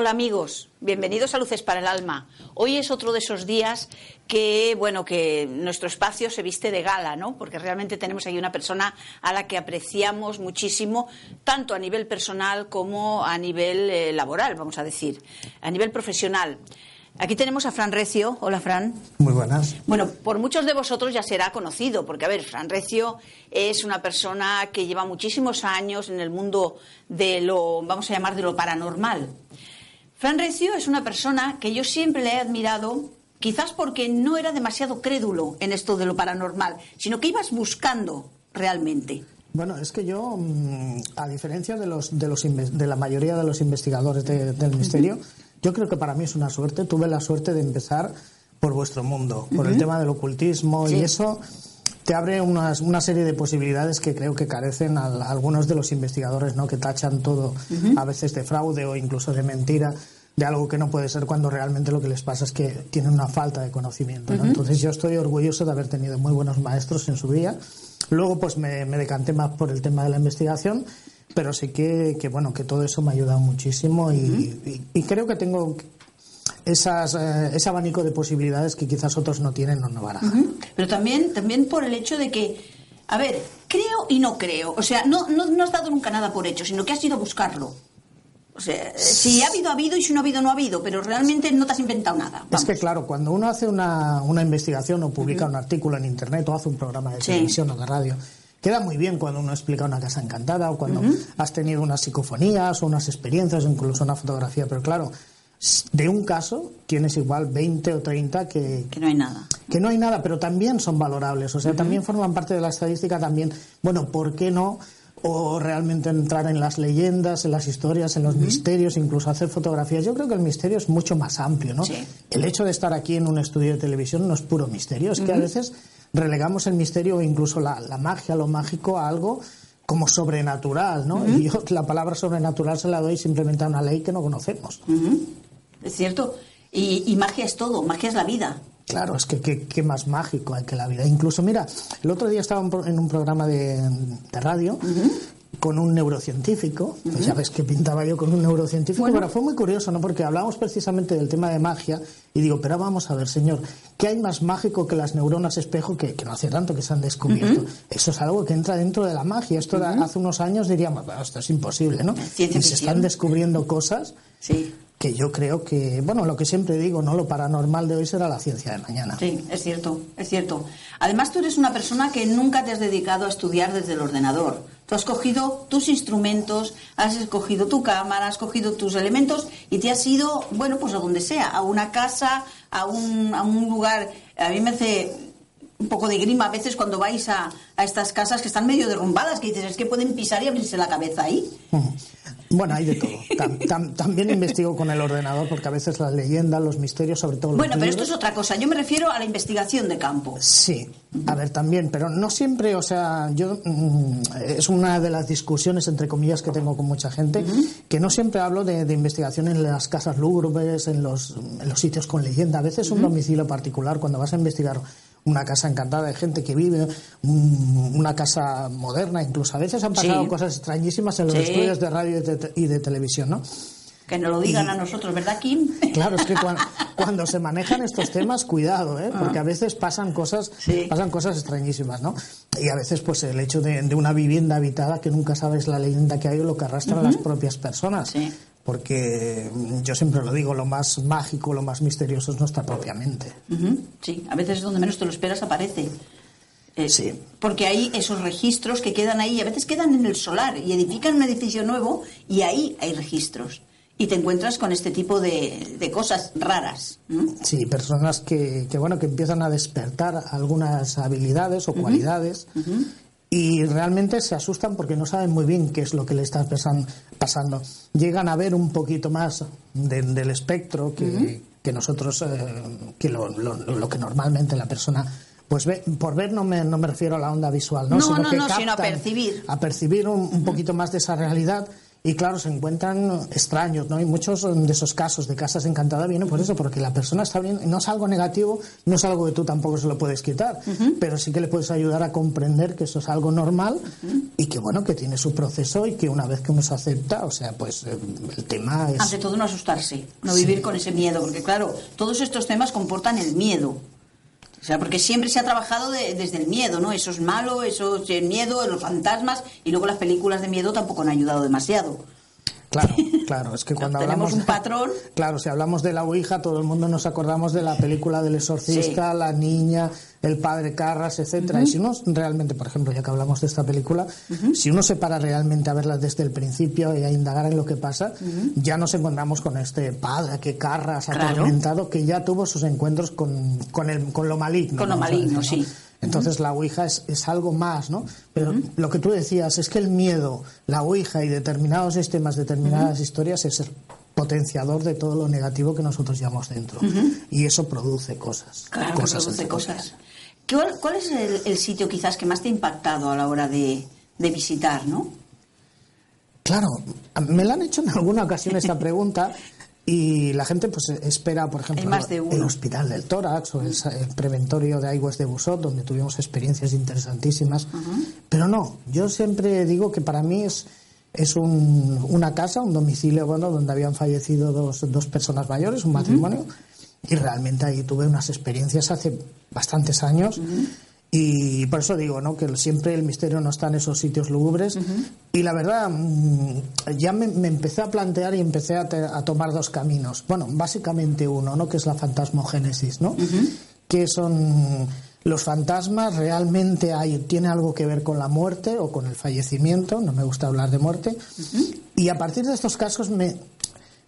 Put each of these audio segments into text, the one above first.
Hola amigos, bienvenidos a Luces para el Alma. Hoy es otro de esos días que, bueno, que nuestro espacio se viste de gala, ¿no? Porque realmente tenemos ahí una persona a la que apreciamos muchísimo, tanto a nivel personal como a nivel eh, laboral, vamos a decir, a nivel profesional. Aquí tenemos a Fran Recio. Hola, Fran. Muy buenas. Bueno, por muchos de vosotros ya será conocido, porque, a ver, Fran Recio es una persona que lleva muchísimos años en el mundo de lo, vamos a llamar, de lo paranormal. Fran Recio es una persona que yo siempre le he admirado, quizás porque no era demasiado crédulo en esto de lo paranormal, sino que ibas buscando realmente. Bueno, es que yo, mm, a diferencia de, los, de, los, de la mayoría de los investigadores del misterio, yo creo que para mí es una suerte. Tuve la suerte de empezar por vuestro mundo, por el tema del ocultismo y eso te abre unas, una serie de posibilidades que creo que carecen algunos de los investigadores, ¿no? Que tachan todo a veces de fraude o incluso de mentira de algo que no puede ser cuando realmente lo que les pasa es que tienen una falta de conocimiento. Entonces yo estoy orgulloso de haber tenido muy buenos maestros en su día. Luego pues me, decanté más por el tema de la investigación, pero sí que, que bueno que todo eso me ha ayudado muchísimo y, y creo que tengo esas, eh, ese abanico de posibilidades que quizás otros no tienen o no barajan. Pero también, también por el hecho de que, a ver, creo y no creo. O sea, no, no, has dado nunca nada por hecho, sino que has ido a buscarlo. O sea, si ha habido, ha habido, y si no ha habido, no ha habido, pero realmente no te has inventado nada. Es que, claro, cuando uno hace una, una investigación o publica un artículo en Internet o hace un programa de televisión o de radio, queda muy bien cuando uno explica una casa encantada o cuando has tenido unas psicofonías o unas experiencias, incluso una fotografía, pero claro, de un caso tienes igual 20 o 30 que... Que no hay nada. Que no hay nada, pero también son valorables. O sea, también forman parte de la estadística también. Bueno, ¿por qué no? O realmente entrar en las leyendas, en las historias, en los misterios, incluso hacer fotografías. Yo creo que el misterio es mucho más amplio, ¿no? El hecho de estar aquí en un estudio de televisión no es puro misterio, es que a veces relegamos el misterio o incluso la, magia, lo mágico a algo como sobrenatural, ¿no? Y yo la palabra sobrenatural se la doy simplemente a una ley que no conocemos es cierto. Y, magia es todo, magia es la vida. Claro, es que qué más mágico hay que la vida. Incluso, mira, el otro día estaba en un programa de, radio con un neurocientífico, pues ya ves que pintaba yo con un neurocientífico, pero fue muy curioso, ¿no? Porque hablamos precisamente del tema de magia y digo, pero vamos a ver, señor, ¿qué hay más mágico que las neuronas espejo que, no hace tanto que se han descubierto? Eso es algo que entra dentro de la magia. Esto hace unos años diríamos, bueno, esto es imposible, ¿no? y se están descubriendo cosas sí que yo creo que, bueno, lo que siempre digo, ¿no? Lo paranormal de hoy será la ciencia de mañana. Sí, es cierto, es cierto. Además, tú eres una persona que nunca te has dedicado a estudiar desde el ordenador. Tú has cogido tus instrumentos, has escogido tu cámara, has cogido tus elementos y te has ido, bueno, pues a donde sea, a una casa, a un, a un lugar. A mí me hace un poco de grima a veces cuando vais a, a estas casas que están medio derrumbadas, que dices, es que pueden pisar y abrirse la cabeza ahí. Bueno, hay de todo. también investigo con el ordenador porque a veces las leyendas, los misterios, sobre todo. bueno, pero esto es otra cosa. Yo me refiero a la investigación de campo. Sí, a ver, también, pero no siempre, o sea, yo mm, es una de las discusiones entre comillas que tengo con mucha gente, que no siempre hablo de, investigación en las casas lúgubres, en los, en los sitios con leyenda. A veces un domicilio particular, cuando vas a investigar una casa encantada de gente que vive, una casa moderna, incluso a veces han pasado cosas extrañísimas en los estudios de radio y de, televisión, ¿no? Que nos lo digan a nosotros, ¿verdad, Kim? Claro, es que cuando, se manejan estos temas, cuidado, ¿eh? porque a veces pasan cosas, pasan cosas extrañísimas, ¿no? Y a veces, pues, el hecho de, una vivienda habitada que nunca sabes la leyenda que hay o lo que arrastran las propias personas porque yo siempre lo digo, lo más mágico, lo más misterioso es nuestra propia mente. Sí, a veces es donde menos te lo esperas aparece. Eh, sí. Porque hay esos registros que quedan ahí, a veces quedan en el solar y edifican un edificio nuevo y ahí hay registros. y te encuentras con este tipo de, de cosas raras. Sí, personas que, que, bueno, que empiezan a despertar algunas habilidades o cualidades y realmente se asustan porque no saben muy bien qué es lo que le está pasando. Llegan a ver un poquito más del espectro que, que nosotros, eh, que lo, lo, que normalmente la persona pues ve, por ver no me, no me refiero a la onda visual, ¿no? No, sino no, no, sino a percibir. A percibir un, un poquito más de esa realidad y claro, se encuentran extraños, ¿no? hay muchos de esos casos de casas encantadas vienen por eso, porque la persona está bien, no es algo negativo, no es algo que tú tampoco se lo puedes quitar, pero sí que le puedes ayudar a comprender que eso es algo normal y que bueno, que tiene su proceso y que una vez que uno se acepta, o sea, pues eh, el tema es... Ante todo no asustarse, no vivir con ese miedo, porque claro, todos estos temas comportan el miedo. O sea, porque siempre se ha trabajado desde el miedo, ¿no? Eso es malo, eso es el miedo, los fantasmas, y luego las películas de miedo tampoco han ayudado demasiado. Claro, claro, es que cuando hablamos un patrón. Claro, si hablamos de la Ouija, todo el mundo nos acordamos de la película del exorcista, la niña, el padre Carras, etcétera. Y si uno realmente, por ejemplo, ya que hablamos de esta película, si uno se para realmente a verla desde el principio y a indagar en lo que pasa, ya nos encontramos con este padre que Carras ha atormentado, que ya tuvo sus encuentros con, con, el, con lo maligno. Con lo maligno, sí. Entonces la Ouija es, es, algo más, ¿no? Pero lo que tú decías es que el miedo, la Ouija y determinados sistemas, determinadas historias es el potenciador de todo lo negativo que nosotros llevamos dentro. Y eso produce cosas. Claro, cosas produce cosas. ¿Cuál, es el, sitio quizás que más te ha impactado a la hora de, de visitar, no? Claro, me la han hecho en alguna ocasión esta pregunta y la gente pues espera, por ejemplo, el Hospital del Tórax o el, Preventorio de Aguas de Busot, donde tuvimos experiencias interesantísimas. Pero no, yo siempre digo que para mí es, es un, una casa, un domicilio bueno, donde habían fallecido dos, dos personas mayores, un matrimonio. Y realmente ahí tuve unas experiencias hace bastantes años. Y por eso digo, ¿no? Que siempre el misterio no está en esos sitios lúgubres. Y la verdad, mm, ya me, empecé a plantear y empecé a, tomar dos caminos. Bueno, básicamente uno, ¿no? Que es la fantasmogénesis, ¿no? Que son los fantasmas realmente hay, tiene algo que ver con la muerte o con el fallecimiento. No me gusta hablar de muerte. Y a partir de estos casos me,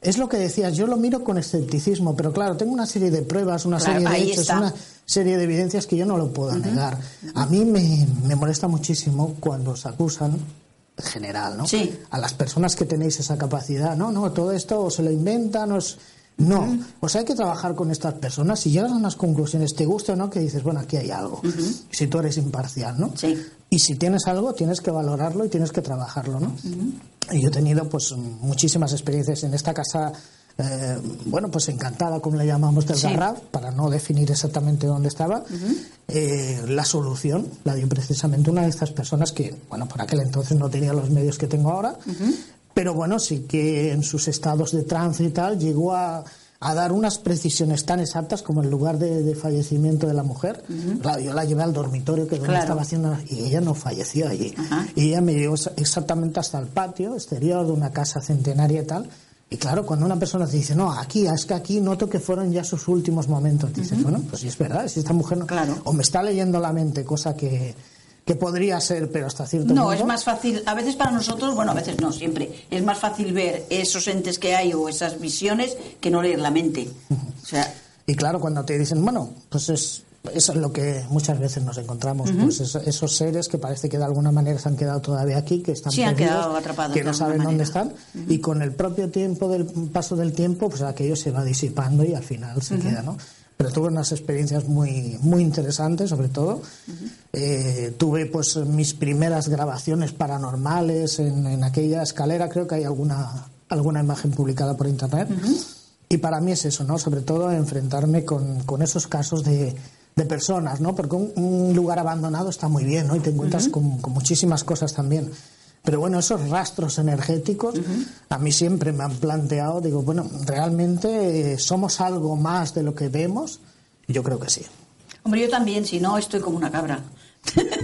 es lo que decías, yo lo miro con escepticismo, pero claro, tengo una serie de pruebas, una serie de hechos, una serie de evidencias que yo no lo puedo negar. A mí me, me, molesta muchísimo cuando os acusan, en general, ¿no? Sí. A las personas que tenéis esa capacidad, no, no, todo esto se lo inventan, no es... No, o sea, hay que trabajar con estas personas. Si llegas a unas conclusiones, te gusta o no, que dices, bueno, aquí hay algo. Si tú eres imparcial, ¿no? Sí. Y si tienes algo, tienes que valorarlo y tienes que trabajarlo, ¿no? Y yo he tenido pues muchísimas experiencias en esta casa, eh, bueno, pues encantada, como le llamamos del Garraf, para no definir exactamente dónde estaba. Eh, la solución la dio precisamente una de estas personas que, bueno, por aquel entonces no tenía los medios que tengo ahora, pero bueno, sí que en sus estados de trance y tal llegó a a dar unas precisiones tan exactas como el lugar de, fallecimiento de la mujer. Claro, yo la llevé al dormitorio que donde estaba haciendo y ella no falleció allí. Y ella me llevó exactamente hasta el patio exterior de una casa centenaria y tal. Y claro, cuando una persona te dice, no, aquí, es que aquí noto que fueron ya sus últimos momentos, dices, bueno, pues sí es verdad, si esta mujer no. Claro. O me está leyendo la mente, cosa que, que podría ser, pero hasta cierto no, es más fácil, a veces para nosotros, bueno, a veces no, siempre, es más fácil ver esos entes que hay o esas visiones que no leer la mente. O sea, y claro, cuando te dicen, bueno, pues es, eso es lo que muchas veces nos encontramos, pues esos seres que parece que de alguna manera se han quedado todavía aquí, que están sí, quedado atrapados que no saben dónde están, y con el propio tiempo del paso del tiempo, pues aquello se va disipando y al final se queda, ¿no? Pero tuve unas experiencias muy, muy interesantes, sobre todo. Eh, tuve pues mis primeras grabaciones paranormales en, aquella escalera, creo que hay alguna, alguna imagen publicada por internet. Y para mí es eso, ¿no? Sobre todo enfrentarme con, con esos casos de, de personas, ¿no? Porque un, lugar abandonado está muy bien, ¿no? Y te encuentras con, con muchísimas cosas también. Pero bueno, esos rastros energéticos a mí siempre me han planteado, digo, bueno, ¿realmente somos algo más de lo que vemos? Yo creo que sí. Hombre, yo también, si no, estoy como una cabra.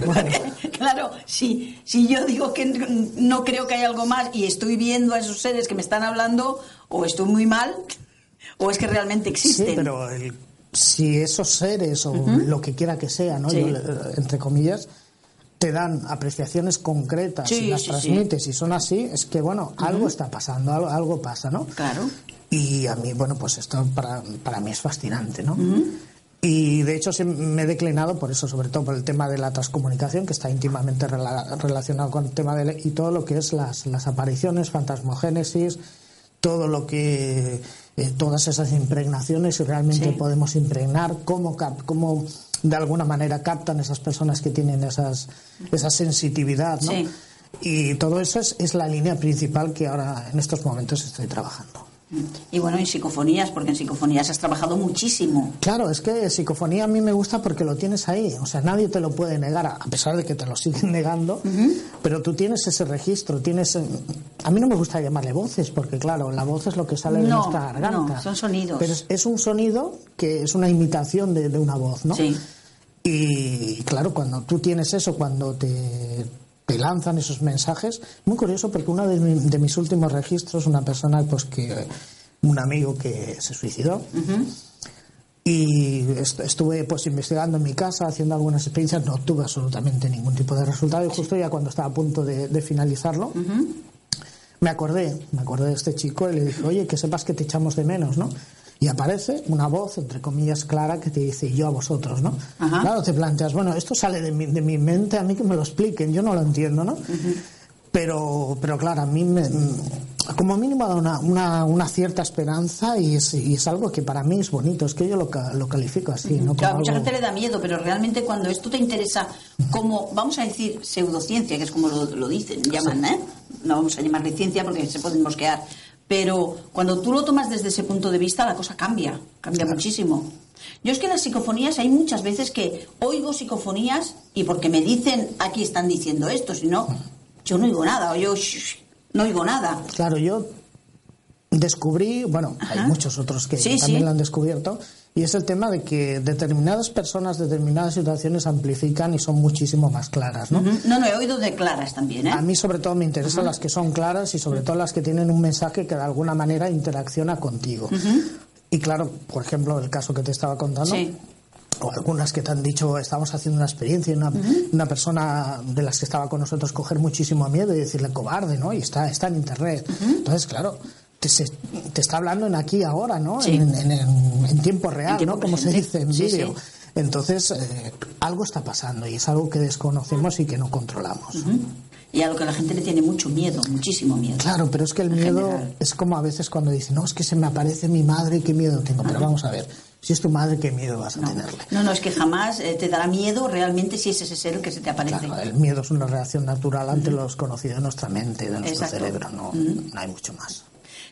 Bueno. claro, si, si yo digo que no creo que haya algo más y estoy viendo a esos seres que me están hablando, o estoy muy mal, o es que realmente existen. Sí, pero si esos seres, o lo que quiera que sea, ¿no? entre comillas, te dan apreciaciones concretas y las transmites y son así, es que, bueno, algo está pasando, algo, algo, pasa, ¿no? Claro. Y a mí, bueno, pues esto para, para mí es fascinante, ¿no? Y de hecho me he declinado por eso, sobre todo por el tema de la transcomunicación, que está íntimamente relacionado con el tema de y todo lo que es las, las apariciones, fantasmogénesis, todo lo que eh, todas esas impregnaciones si realmente podemos impregnar, cómo, cómo de alguna manera captan esas personas que tienen esas, esa sensitividad, ¿no? Y todo eso es, es la línea principal que ahora en estos momentos estoy trabajando. Y bueno, en psicofonías, porque en psicofonías has trabajado muchísimo. Claro, es que psicofonía a mí me gusta porque lo tienes ahí. O sea, nadie te lo puede negar, a pesar de que te lo siguen negando. Pero tú tienes ese registro, tienes. Eh, a mí no me gusta llamarle voces, porque claro, la voz es lo que sale de nuestra garganta. No, son sonidos. Pero es, un sonido que es una imitación de, una voz, ¿no? Sí. Y claro, cuando tú tienes eso, cuando te te lanzan esos mensajes. Muy curioso porque uno de, mis últimos registros, una persona, pues que un amigo que se suicidó. Y estuve pues investigando en mi casa, haciendo algunas experiencias, no tuve absolutamente ningún tipo de resultado. Y justo ya cuando estaba a punto de, finalizarlo, me acordé, me acordé de este chico y le dije, oye, que sepas que te echamos de menos, ¿no? Y aparece una voz, entre comillas, clara que te dice yo a vosotros, ¿no? Claro, te planteas, bueno, esto sale de mi, de mi mente, a mí que me lo expliquen, yo no lo entiendo, ¿no? Pero, pero claro, a mí me, como mínimo da una, una, una, cierta esperanza y es, y es, algo que para mí es bonito, es que yo lo, lo califico así. ¿no? Claro, mucha gente le da miedo, pero realmente cuando esto te interesa como, vamos a decir, pseudociencia, que es como lo, lo dicen, llaman, ¿eh? No vamos a llamarle ciencia porque se pueden mosquear pero cuando tú lo tomas desde ese punto de vista, la cosa cambia, cambia muchísimo. Yo es que las psicofonías hay muchas veces que oigo psicofonías y porque me dicen, aquí están diciendo esto, si no, yo no oigo nada, o yo no oigo nada. Claro, yo descubrí, bueno, hay muchos otros que también lo han descubierto, y es el tema de que determinadas personas, determinadas situaciones amplifican y son muchísimo más claras, ¿no? No, no, he oído de claras también, ¿eh? A mí sobre todo me interesan las que son claras y sobre todo las que tienen un mensaje que de alguna manera interacciona contigo. Y claro, por ejemplo, el caso que te estaba contando, o algunas que te han dicho, estamos haciendo una experiencia, una, una persona de las que estaba con nosotros coger muchísimo miedo y decirle cobarde, ¿no? Y está, está en internet. Entonces, claro, te, te, está hablando en aquí ahora, ¿no? En, en, tiempo real, ¿no? Como se dice en vídeo. Entonces, eh, algo está pasando y es algo que desconocemos y que no controlamos. Y a lo que la gente le tiene mucho miedo, muchísimo miedo. Claro, pero es que el miedo es como a veces cuando dicen, no, es que se me aparece mi madre, qué miedo tengo. Pero vamos a ver, si es tu madre, qué miedo vas a tenerle. No, no, es que jamás eh, te dará miedo realmente si es ese ser el que se te aparece. Claro, el miedo es una reacción natural ante los conocidos de nuestra mente, de nuestro cerebro, no, no hay mucho más.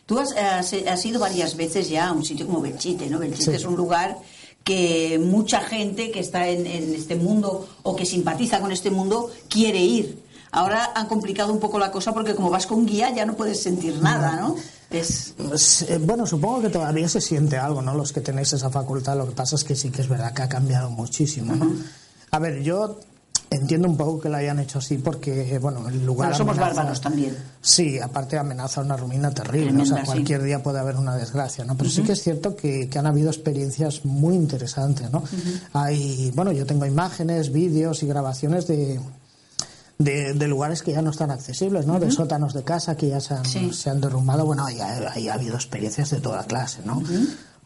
Tú has, has, ido varias veces ya a un sitio como Belchite, ¿no? Belchite es un lugar que mucha gente que está en, este mundo o que simpatiza con este mundo quiere ir. Ahora han complicado un poco la cosa porque como vas con guía ya no puedes sentir nada, ¿no? Es... Pues, eh, bueno, supongo que todavía se siente algo, ¿no? Los que tenéis esa facultad, lo que pasa es que sí que es verdad que ha cambiado muchísimo, ¿no? A ver, yo Entiendo un poco que lo hayan hecho así porque, bueno, el lugar... somos bárbaros también. Sí, aparte amenaza una ruina terrible. o sea, cualquier día puede haber una desgracia, ¿no? Pero sí que es cierto que, han habido experiencias muy interesantes, ¿no? Hay, bueno, yo tengo imágenes, vídeos y grabaciones de, de, lugares que ya no están accesibles, ¿no? De sótanos de casa que ya se han, se han derrumbado. Bueno, ahí ha, ha, habido experiencias de toda clase, ¿no?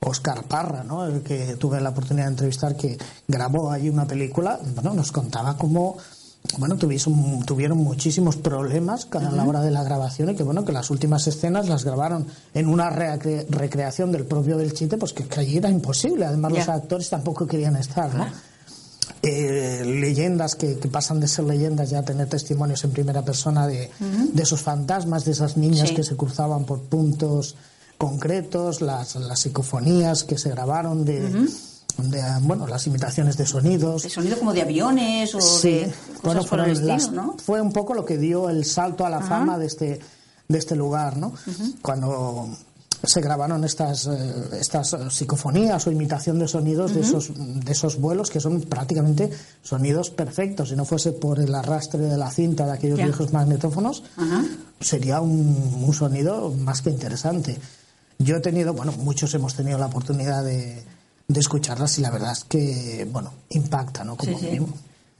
Oscar Parra, ¿no? el que tuve la oportunidad de entrevistar, que grabó allí una película, bueno, nos contaba cómo bueno, tuvieron muchísimos problemas a la hora de la grabación y que bueno, que las últimas escenas las grabaron en una recreación del propio del chiste, pues que, allí era imposible. Además, los actores tampoco querían estar, ¿no? Eh, leyendas que, pasan de ser leyendas ya a tener testimonios en primera persona de, de esos fantasmas, de esas niñas que se cruzaban por puntos concretos, las, las psicofonías que se grabaron de, bueno, las imitaciones de sonidos. De sonido como de aviones o de cosas por el estilo, Fue un poco lo que dio el salto a la fama de este, de este lugar, ¿no? Cuando se grabaron estas, eh, estas psicofonías o imitación de sonidos de, esos, de esos vuelos que son prácticamente sonidos perfectos. Si no fuese por el arrastre de la cinta de aquellos viejos magnetófonos, sería un, un, sonido más que interesante. Yo he tenido, bueno, muchos hemos tenido la oportunidad de, de escucharlas y la verdad es que, bueno, impacta, ¿no? Como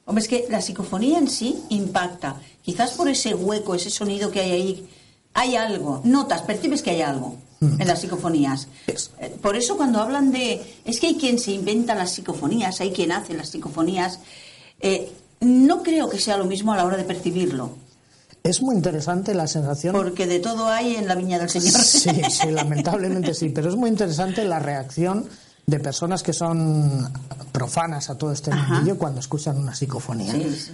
Hombre, es que la psicofonía en sí impacta. Quizás por ese hueco, ese sonido que hay ahí, hay algo. Notas, percibes que hay algo Mm. en las psicofonías. Eh, Por eso cuando hablan de... Es que hay quien se inventa las psicofonías, hay quien hace las psicofonías. eh, no creo que sea lo mismo a la hora de percibirlo. Es muy interesante la sensación. Porque de todo hay en la viña del Señor. Sí, sí, lamentablemente sí, pero es muy interesante la reacción de personas que son profanas a todo este Ajá. mundillo cuando escuchan una psicofonía. Sí, sí.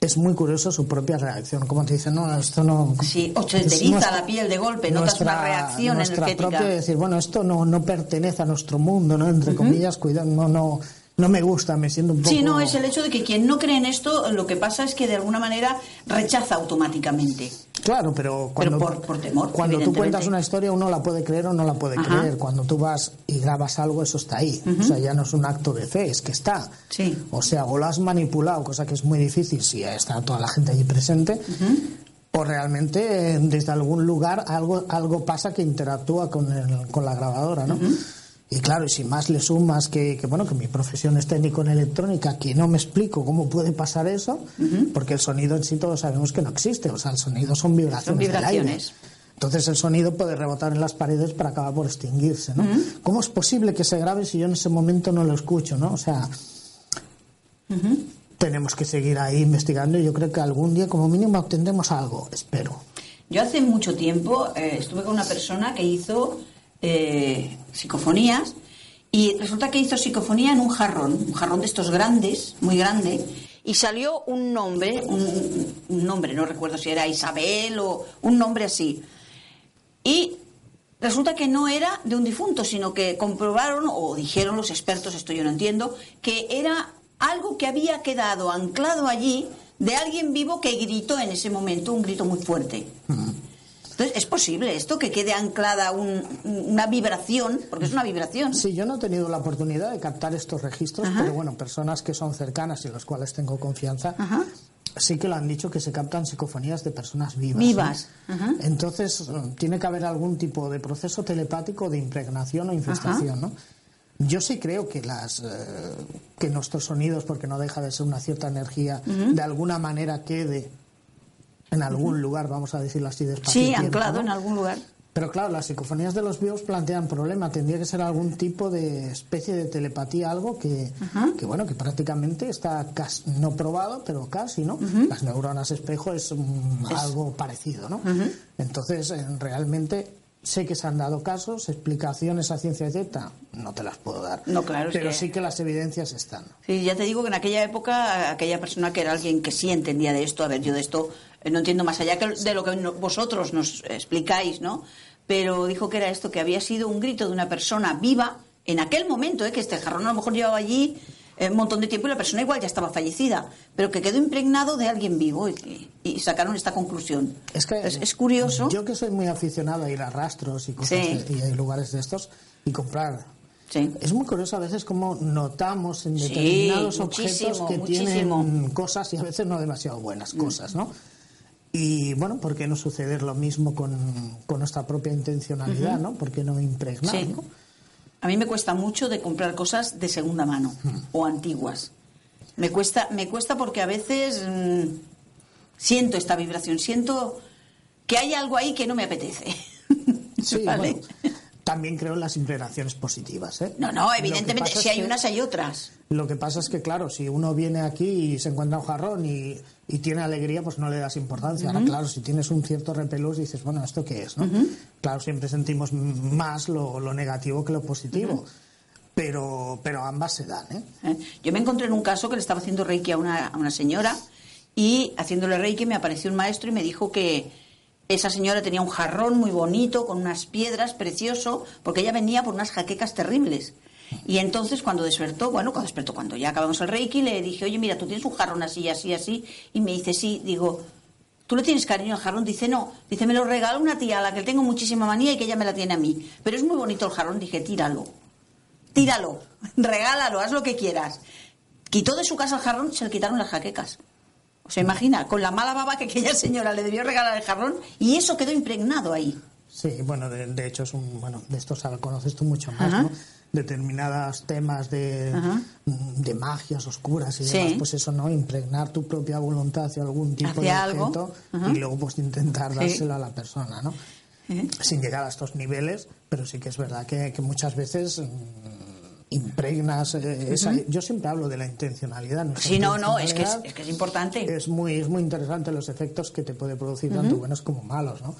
Es muy curioso su propia reacción, como te dicen, no, esto no... Sí, o se te eriza nuestra- la piel de golpe, notas una reacción nuestra energética. propia decir, bueno, esto no, no pertenece a nuestro mundo, ¿no? Entre comillas, cuidado, no, no, no me gusta, me siento un poco... Sí, no, es el hecho de que quien no cree en esto, lo que pasa es que de alguna manera rechaza automáticamente. Claro, pero cuando, por- por temor, cuando tú cuentas una historia uno la puede creer o no la puede Ajá. creer. Cuando tú vas y grabas algo, eso está ahí. O sea, ya no es un acto de fe, es que está. Sí. O sea, o lo has manipulado, cosa que es muy difícil si está toda la gente allí presente. O realmente eh, desde algún lugar algo, algo pasa que interactúa con, el- con la grabadora, ¿no? Y claro, y si más le sumas que, que, bueno que mi profesión es técnico en electrónica, que no me explico cómo puede pasar eso, porque el sonido en sí todos sabemos que no existe, o sea, el sonido son vibraciones. Son del aire. vibraciones. Entonces el sonido puede rebotar en las paredes para acabar por extinguirse, ¿no? ¿Cómo es posible que se grabe si yo en ese momento no lo escucho, ¿no? O sea, tenemos que seguir ahí investigando y yo creo que algún día como mínimo obtendremos algo, espero. Yo hace mucho tiempo eh, estuve con una persona que hizo eh, psicofonías y resulta que hizo psicofonía en un jarrón, un jarrón de estos grandes, muy grande, y salió un nombre, un, un nombre, no recuerdo si era Isabel o un nombre así. Y resulta que no era de un difunto, sino que comprobaron o dijeron los expertos, esto yo no entiendo, que era algo que había quedado anclado allí de alguien vivo que gritó en ese momento un grito muy fuerte. Entonces, ¿es posible esto que quede anclada un- una vibración? Porque es una vibración. Sí, yo no he tenido la oportunidad de captar estos registros, Ajá. pero bueno, personas que son cercanas y en las cuales tengo confianza, Ajá. sí que lo han dicho que se captan psicofonías de personas vivas. Vivas. Entonces, tiene que haber algún tipo de proceso telepático de impregnación o infestación, ¿no? Yo sí creo que las eh, que nuestros sonidos, porque no deja de ser una cierta energía, de alguna manera quede en algún lugar, vamos a decirlo así, de espacio Sí, tiempo, anclado ¿no? en algún lugar. Pero claro, las psicofonías de los vivos plantean problema. Tendría que ser algún tipo de especie de telepatía, algo que, que bueno, que prácticamente está casi, no probado, pero casi, ¿no? Las neuronas espejo es, mm, algo parecido, ¿no? Entonces, eh, realmente sé que se han dado casos, explicaciones a ciencia cierta, no te las puedo dar. No, claro, Pero que- sí que las evidencias están. Sí, ya te digo que en aquella época, aquella persona que era alguien que sí entendía de esto, a ver, yo de esto no entiendo más allá de lo que vosotros nos explicáis, ¿no? Pero dijo que era esto, que había sido un grito de una persona viva en aquel momento, ¿eh? que este jarrón a lo mejor llevaba allí eh, un montón de tiempo y la persona igual ya estaba fallecida, pero que quedó impregnado de alguien vivo y, y sacaron esta conclusión. Es que es, es curioso. Yo que soy muy aficionado a ir a rastros y cosas Sí. de- y hay lugares de estos y comprar Sí. Es muy curioso a veces cómo notamos en Sí, determinados objetos que muchísimo. tienen cosas y a veces no demasiado buenas Mm. cosas, ¿no? Y bueno, ¿por qué no suceder lo mismo con, con nuestra propia intencionalidad, ¿no? ¿Por qué no impregnar, Sí. ¿no? A mí me cuesta mucho de comprar cosas de segunda mano o antiguas. Me cuesta, me cuesta porque a veces mm, siento esta vibración, siento que hay algo ahí que no me apetece. Sí, ¿Vale? bueno, también creo en las impregnaciones positivas, ¿eh? No, no, evidentemente, si hay que- unas, hay otras. Lo que pasa es que, claro, si uno viene aquí y se encuentra un jarrón y, y tiene alegría, pues no le das importancia. Ahora, claro, si tienes un cierto repelús, dices, bueno, ¿esto qué es? ¿no? Claro, siempre sentimos más lo, lo negativo que lo positivo. Pero, pero ambas se dan, ¿eh? ¿eh? Yo me encontré en un caso que le estaba haciendo reiki a una, a una señora y haciéndole reiki me apareció un maestro y me dijo que esa señora tenía un jarrón muy bonito con unas piedras precioso porque ella venía por unas jaquecas terribles. Y entonces cuando despertó, bueno, cuando despertó, cuando ya acabamos el reiki, le dije, oye, mira, tú tienes un jarrón así, así, así. Y me dice, sí, digo, ¿tú le tienes cariño al jarrón? Dice, no. Dice, me lo regaló una tía a la que tengo muchísima manía y que ella me la tiene a mí. Pero es muy bonito el jarrón. Dije, tíralo tíralo, regálalo, haz lo que quieras. Quitó de su casa el jarrón, se le quitaron las jaquecas. O sea, imagina, con la mala baba que aquella señora le debió regalar el jarrón y eso quedó impregnado ahí. Sí, bueno, de, de hecho es un, bueno, de esto sabes, conoces tú mucho más, Ajá. ¿no? determinados temas de, de magias oscuras y demás, pues eso, ¿no? Impregnar tu propia voluntad hacia algún tipo de objeto y luego pues intentar dárselo a la persona, ¿no? Sin llegar a estos niveles, pero sí que es verdad que, que muchas veces mm, impregnas eh, esa, yo siempre hablo de la intencionalidad sí no no es que es, que es importante. es muy es muy interesante los efectos que te puede producir tanto buenos como malos no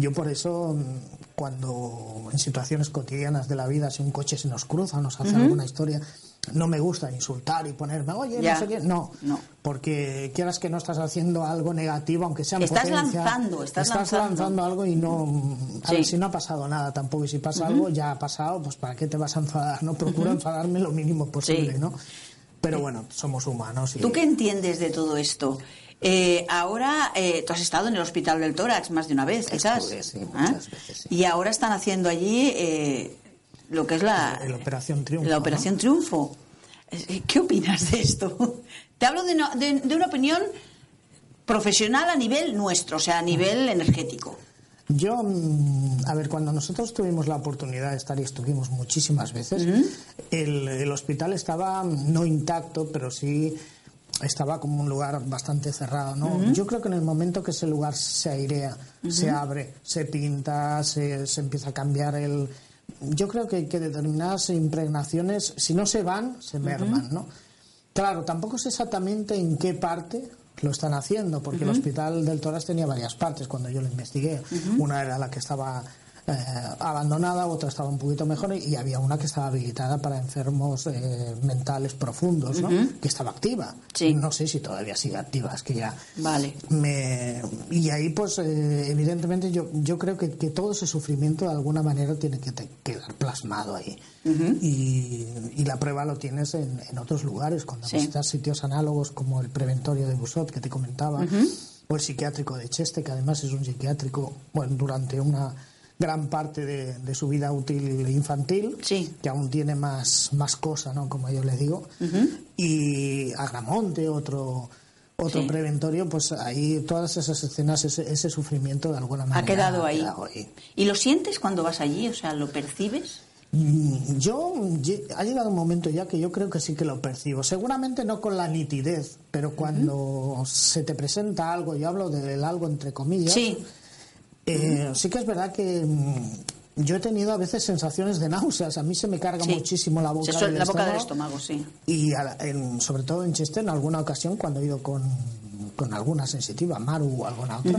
yo por eso, mm, cuando en situaciones cotidianas de la vida, si un coche se nos cruza nos hace alguna historia, no me gusta insultar y ponerme, oye, no sé qué. No, no, porque quieras que no estás haciendo algo negativo, aunque sea Estás lanzando, estás, lanzando. algo y no. A ver, si no ha pasado nada tampoco, y si pasa algo, ya ha pasado, pues ¿para qué te vas a enfadar? No procuro enfadarme lo mínimo posible, ¿no? Pero bueno, somos humanos. Y... ¿Tú qué entiendes de todo esto? Eh, ahora eh, tú has estado en el Hospital del Tórax más de una vez, quizás. sí, muchas veces, Y ahora están haciendo allí eh, lo que es la, la Operación Triunfo. La Operación Triunfo. ¿Qué opinas de esto? Te hablo de una, de, una opinión profesional a nivel nuestro, o sea, a nivel energético. Yo, mm, a ver, cuando nosotros tuvimos la oportunidad de estar y estuvimos muchísimas veces, el, el, hospital estaba no intacto, pero sí estaba como un lugar bastante cerrado, ¿no? Yo creo que en el momento que ese lugar se airea, se abre, se pinta, se, se, empieza a cambiar el... Yo creo que, que, determinadas impregnaciones, si no se van, se merman, ¿no? Claro, tampoco sé exactamente en qué parte lo están haciendo, porque el Hospital del Toras tenía varias partes cuando yo lo investigué. Una era la que estaba abandonada, otra estaba un poquito mejor y había una que estaba habilitada para enfermos eh, mentales profundos, ¿no? que estaba activa. No sé si todavía sigue activa, es que ya. Vale. Me... Y ahí, pues, eh, evidentemente, yo, yo creo que, que, todo ese sufrimiento de alguna manera tiene que quedar plasmado ahí. y, y, la prueba lo tienes en, en otros lugares, cuando visitas sitios análogos como el preventorio de Busot que te comentaba. O el psiquiátrico de Cheste, que además es un psiquiátrico, bueno, durante una gran parte de, su vida útil infantil, que aún tiene más, más cosa, ¿no? como yo les digo. Y Agramonte, otro otro preventorio, pues ahí todas esas escenas, ese, sufrimiento de alguna manera ha quedado, ahí. ¿Y lo sientes cuando vas allí? O sea, ¿lo percibes? Mm, yo, ha llegado un momento ya que yo creo que sí que lo percibo. Seguramente no con la nitidez, pero cuando se te presenta algo, yo hablo del algo entre comillas, sí. Eh, sí que es verdad que mm, yo he tenido a veces sensaciones de náuseas. A mí se me carga muchísimo la boca, del, la boca del estómago. sí. Y sobre todo en Chester, en alguna ocasión, cuando he ido con, alguna sensitiva, Maru o alguna otra,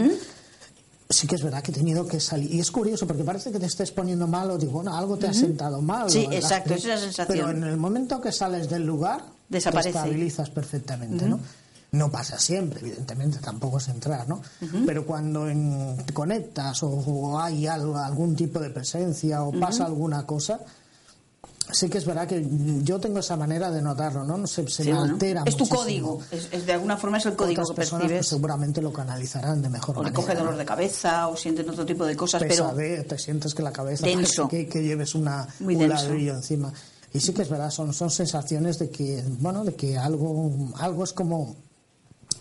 sí que es verdad que he tenido que salir. Y es curioso porque parece que te estés poniendo mal o digo, bueno, algo te ha sentado mal. Sí, exacto, esa es la sensación. Pero en el momento que sales del lugar, Desaparece. te estabilizas perfectamente, ¿no? No pasa siempre, evidentemente, tampoco es entrar, ¿no? Pero cuando te conectas o, hay algo, algún tipo de presencia o pasa alguna cosa, sí que es verdad que yo tengo esa manera de notarlo, ¿no? Se, se me altera Es tu código, es, de alguna forma es el código que personas pues, seguramente lo canalizarán de mejor o manera. O coge dolor de cabeza o sienten otro tipo de cosas, pero... te sientes que la cabeza... Denso. Que, que lleves una, un ladrillo encima. Y sí que es verdad, son, son sensaciones de que, bueno, de que algo, algo es como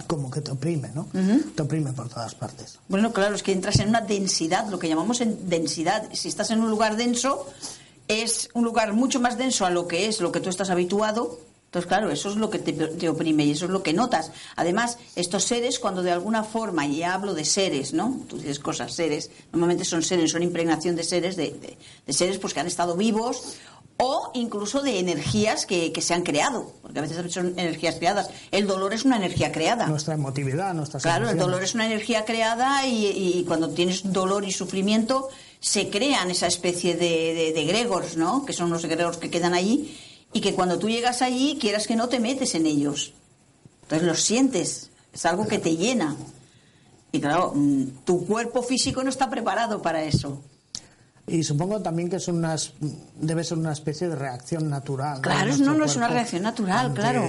como que te oprime, ¿no? Te oprime por todas partes. Bueno, claro, es que entras en una densidad, lo que llamamos en densidad. Si estás en un lugar denso, es un lugar mucho más denso a lo que es lo que tú estás habituado. Entonces, claro, eso es lo que te, oprime y eso es lo que notas. Además, estos seres, cuando de alguna forma, y ya hablo de seres, ¿no? Tú dices cosas, seres, normalmente son seres, son impregnación de seres, de, de seres pues, que han estado vivos o incluso de energías que, que, se han creado, porque a veces son energías creadas. El dolor es una energía creada. Nuestra emotividad, nuestra Claro, el dolor es una energía creada y, y, cuando tienes dolor y sufrimiento se crean esa especie de, de, gregors, ¿no? Que son los gregors que quedan allí y que cuando tú llegas allí, quieras que no te metes en ellos. Entonces los sientes, es algo que te llena. Y claro, mm, tu cuerpo físico no está preparado para eso. Y supongo también que es unas, debe ser una especie de reacción natural. Claro, no, no es una reacción natural, claro.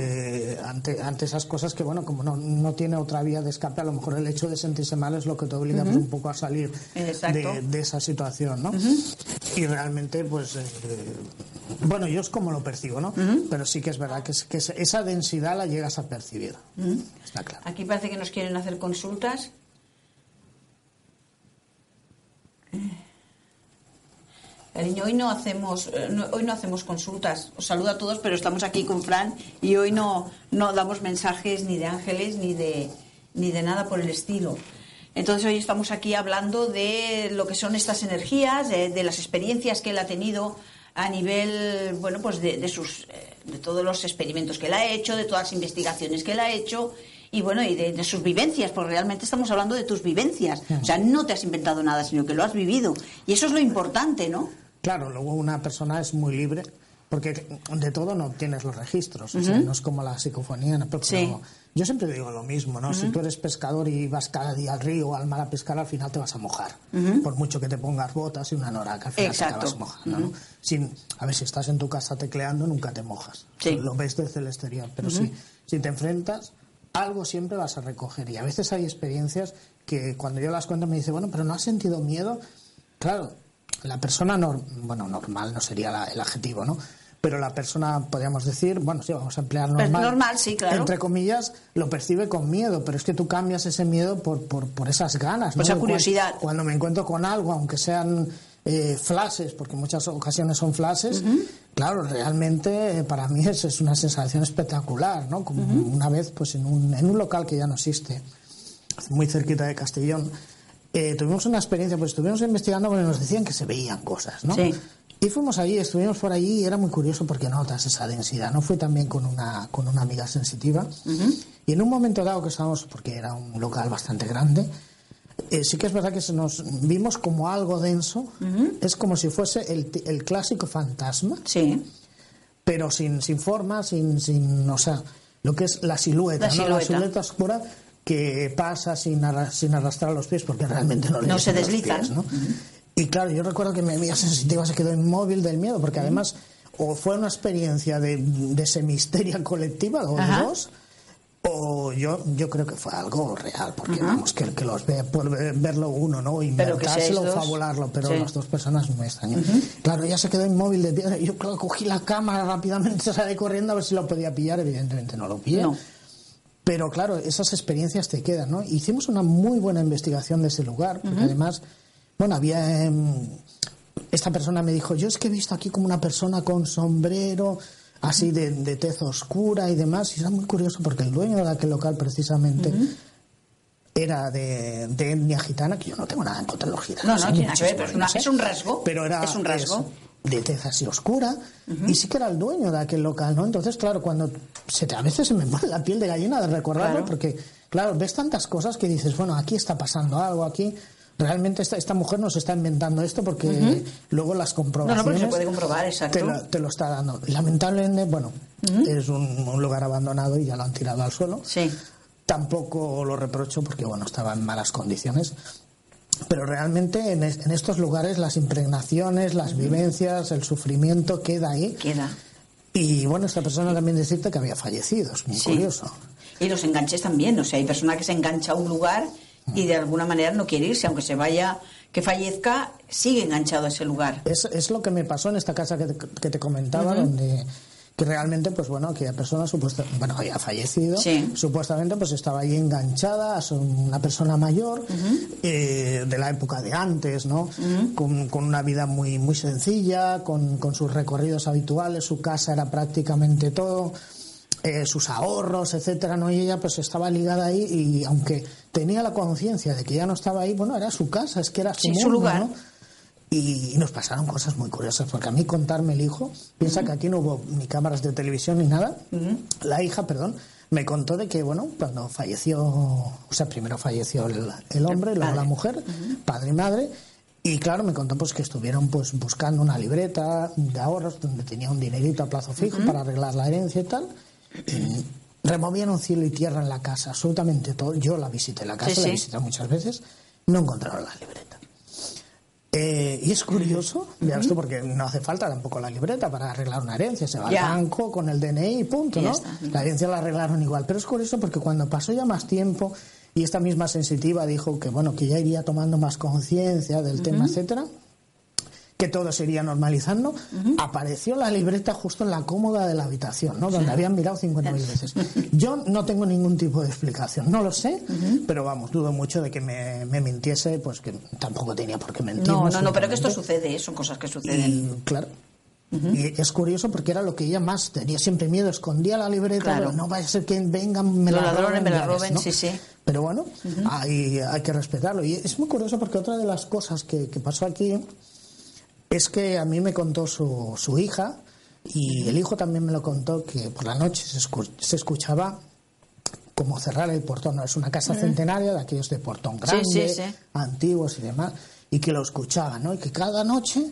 Ante, ante esas cosas que, bueno, como no, no tiene otra vía de escape, a lo mejor el hecho de sentirse mal es lo que te obliga pues, un poco a salir de, de, esa situación, ¿no? Y realmente, pues, eh, bueno, yo es como lo percibo, ¿no? Pero sí que es verdad que, que esa densidad la llegas a percibir. Está claro. Aquí parece que nos quieren hacer consultas. Cariño, hoy no hacemos eh, no- hoy no hacemos consultas. Os saludo a todos, pero estamos aquí con Fran y hoy no no damos mensajes ni de ángeles ni de ni de nada por el estilo. Entonces hoy estamos aquí hablando de lo que son estas energías, de, de las experiencias que él ha tenido a nivel, bueno, pues de, de sus, eh, de todos los experimentos que él ha hecho, de todas las investigaciones que él ha hecho y bueno, y de, de sus vivencias, porque realmente estamos hablando de tus vivencias. O sea, no te has inventado nada, sino que lo has vivido. Y eso es lo importante, ¿no? Claro, luego una persona es muy libre porque de todo no tienes los registros, o sea, no es como la psicofonía. ¿no? Sí. Yo siempre digo lo mismo, ¿no? Si tú eres pescador y vas cada día al río o al mar a pescar, al final te vas a mojar. Por mucho que te pongas botas y una noraca, al final Exacto. te acabas mojando, ¿no? Sin, a ver, si estás en tu casa tecleando, nunca te mojas. Sí. Lo ves desde el exterior. Pero si, si te enfrentas, algo siempre vas a recoger. Y a veces hay experiencias que cuando yo las cuento me dice, bueno, pero ¿no has sentido miedo? Claro, la persona, nor- bueno, normal no sería la- el adjetivo, ¿no? Pero la persona, podríamos decir, bueno, sí, vamos a emplear Pues normal. normal, sí, claro. Entre comillas, lo percibe con miedo, pero es que tú cambias ese miedo por, por, por esas ganas, ¿no? Por esa De cuan- curiosidad. Cuando, me encuentro con algo, aunque sean eh, flashes, porque en muchas ocasiones son flashes, claro, realmente eh, para mí es, es una sensación espectacular, ¿no? Como una vez, pues en un, en un local que ya no existe, muy cerquita de Castellón, eh, tuvimos una experiencia, pues estuvimos investigando porque nos decían que se veían cosas, ¿no? Sí. Y fuimos allí, estuvimos por allí y era muy curioso porque notas esa densidad. No fui también con una, con una amiga sensitiva. Y en un momento dado que estábamos, porque era un local bastante grande, eh, sí que es verdad que se nos vimos como algo denso. Es como si fuese el, el clásico fantasma, Sí. pero sin, sin forma, sin, sin, o sea, lo que es la silueta, La ¿no? La silueta. silueta oscura que pasa sin, arra- sin arrastrar los pies, porque realmente no le No se deslizan. pies, ¿no? Y claro, yo recuerdo que mi amiga sensitiva se quedó inmóvil del miedo, porque además o fue una experiencia de, de semisteria colectiva, los Ajá. dos, o yo, yo creo que fue algo real, porque vamos, que, que los ve, por ver- verlo uno, ¿no? Inventárselo fabularlo, pero Sí. las dos personas me extrañó. Claro, ella se quedó inmóvil de piedra. Yo, claro, cogí la cámara rápidamente, salí corriendo a ver si lo podía pillar. Evidentemente no lo pillé. No. Pero claro, esas experiencias te quedan, ¿no? Hicimos una muy buena investigación de ese lugar, porque además, bueno, había... em, esta persona me dijo, yo es que he visto aquí como una persona con sombrero, así de, de tez oscura y demás, y era muy curioso porque el dueño de aquel local precisamente era de, de etnia gitana, que yo no tengo nada en contra de los gitanos. No, no tiene nada que ver, pero es, una- muchísimos, es un rasgo. pero era es un rasgo. De tez así oscura y sí que era el dueño de aquel local, ¿no? Entonces, claro, cuando se te, a veces se me pone la piel de gallina de recordarlo Claro. porque, claro, ves tantas cosas que dices, bueno, aquí está pasando algo, aquí realmente esta, esta mujer nos está inventando esto porque luego las No, comprobaciones no, porque se puede comprobar, exacto. te lo, te lo está dando. Lamentablemente, bueno, es un, un lugar abandonado y ya lo han tirado al suelo. Sí. Tampoco lo reprocho porque, bueno, estaba en malas condiciones. Pero realmente en, es- en estos lugares las impregnaciones, las vivencias, el sufrimiento queda ahí. Queda. Y bueno, esta persona también decirte que había fallecido, es muy Sí. curioso. Y los enganches también, o sea, hay persona que se engancha a un lugar y de alguna manera no quiere irse, aunque se vaya, que fallezca, sigue enganchado a ese lugar. Es, es lo que me pasó en esta casa que te, que te comentaba, donde que realmente, pues bueno, aquella persona supuesta, bueno, había fallecido, Sí. supuestamente pues estaba ahí enganchada a una persona mayor eh, de la época de antes, ¿no? con, con una vida muy, muy sencilla, con, con sus recorridos habituales, su casa era prácticamente todo. eh, sus ahorros, etcétera, ¿no? Y ella pues estaba ligada ahí y aunque tenía la conciencia de que ya no estaba ahí, bueno, era su casa, es que era su, Sí, mundo, su lugar. ¿no? Y nos pasaron cosas muy curiosas, porque a mí contarme el hijo, piensa que aquí no hubo ni cámaras de televisión ni nada, la hija, perdón, me contó de que, bueno, cuando falleció, o sea, primero falleció el, el hombre, luego la mujer, padre y madre, y claro, me contó pues que estuvieron pues buscando una libreta de ahorros donde tenía un dinerito a plazo fijo para arreglar la herencia y tal. Y removieron cielo y tierra en la casa, absolutamente todo. Yo la visité la casa, Sí, la sí. he visitado muchas veces, no encontraron la libreta. Eh, y es curioso, verás tú, porque no hace falta tampoco la libreta para arreglar una herencia. Se va al banco con el DNI y punto, ¿no? La herencia la arreglaron igual. Pero es curioso porque cuando pasó ya más tiempo y esta misma sensitiva dijo que, bueno, que ya iría tomando más conciencia del tema, etcétera, que todo se iría normalizando, apareció la libreta justo en la cómoda de la habitación, ¿no? Donde habían mirado 50.000 veces. Yo no tengo ningún tipo de explicación, no lo sé, pero vamos, dudo mucho de que me, me, mintiese, pues que tampoco tenía por qué mentir. No, no, no, pero que esto sucede, ¿eh? son cosas que suceden. Y, claro. Y es curioso porque era lo que ella más tenía siempre miedo, escondía la libreta, no vaya a ser que vengan, me Los la ladrones me la roben, sí, sí. Pero bueno, hay, hay que respetarlo. Y es muy curioso porque otra de las cosas que, que pasó aquí es que a mí me contó su, su hija y el hijo también me lo contó que por la noche se, se escuchaba como cerrar el portón. Es una casa centenaria de aquellos de portón grande, antiguos y demás, y que lo escuchaban, ¿no? Y que cada noche,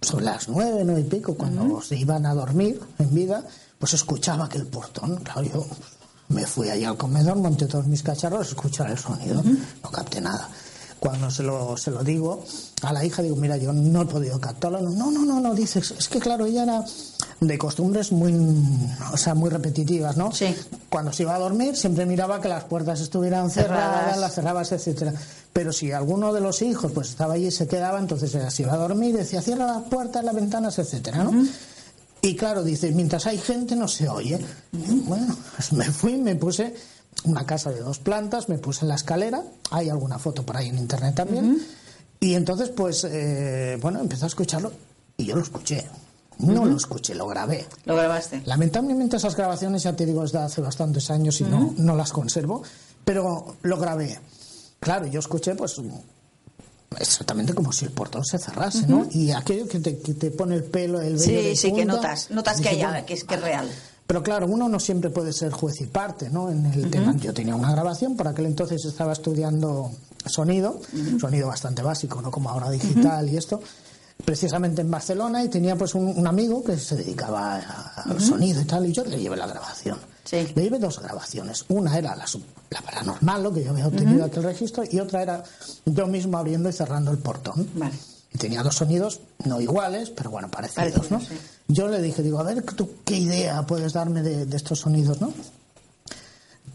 sobre las nueve, nueve y pico, cuando se iban a dormir en vida, pues escuchaba que el portón, claro, yo me fui allá al comedor, monté todos mis cacharros, escuchar el sonido, no capté nada cuando se lo, se lo digo a la hija, digo, mira, yo no he podido captarlo. No, no, no, no, dices, es que claro, ella era de costumbres muy, o sea, muy repetitivas, ¿no? Sí. Cuando se iba a dormir siempre miraba que las puertas estuvieran cerradas, las cerrabas, etcétera. Pero si alguno de los hijos pues estaba allí y se quedaba, entonces ella se iba a dormir, decía, cierra las puertas, las ventanas, etcétera, ¿no? Y claro, dice, mientras hay gente no se oye. Bueno, pues me fui, me puse una casa de dos plantas, me puse en la escalera, hay alguna foto por ahí en internet también, y entonces pues, eh, bueno, empecé a escucharlo y yo lo escuché. No lo escuché, lo grabé. ¿Lo grabaste? Lamentablemente esas grabaciones, ya te digo, es de hace bastantes años y no, no las conservo, pero lo grabé. Claro, yo escuché pues exactamente como si el portón se cerrase, ¿no? Y aquello que te, que te pone el pelo, el vello Sí, de sí, que notas, notas que, hay, que es que es real. Pero claro, uno no siempre puede ser juez y parte, ¿no? En el tema. Yo tenía una grabación, por aquel entonces estaba estudiando sonido, sonido bastante básico, no como ahora digital y esto, precisamente en Barcelona y tenía pues un, un amigo que se dedicaba al sonido y tal y yo le llevé la grabación. Sí. Le llevé dos grabaciones. Una era la, la paranormal, lo que yo había obtenido aquel registro, y otra era yo mismo abriendo y cerrando el portón. Vale. Y tenía dos sonidos no iguales, pero bueno, parecidos, ¿no? sí. Yo le dije, digo, a ver, ¿tú qué idea puedes darme de, de estos sonidos, no?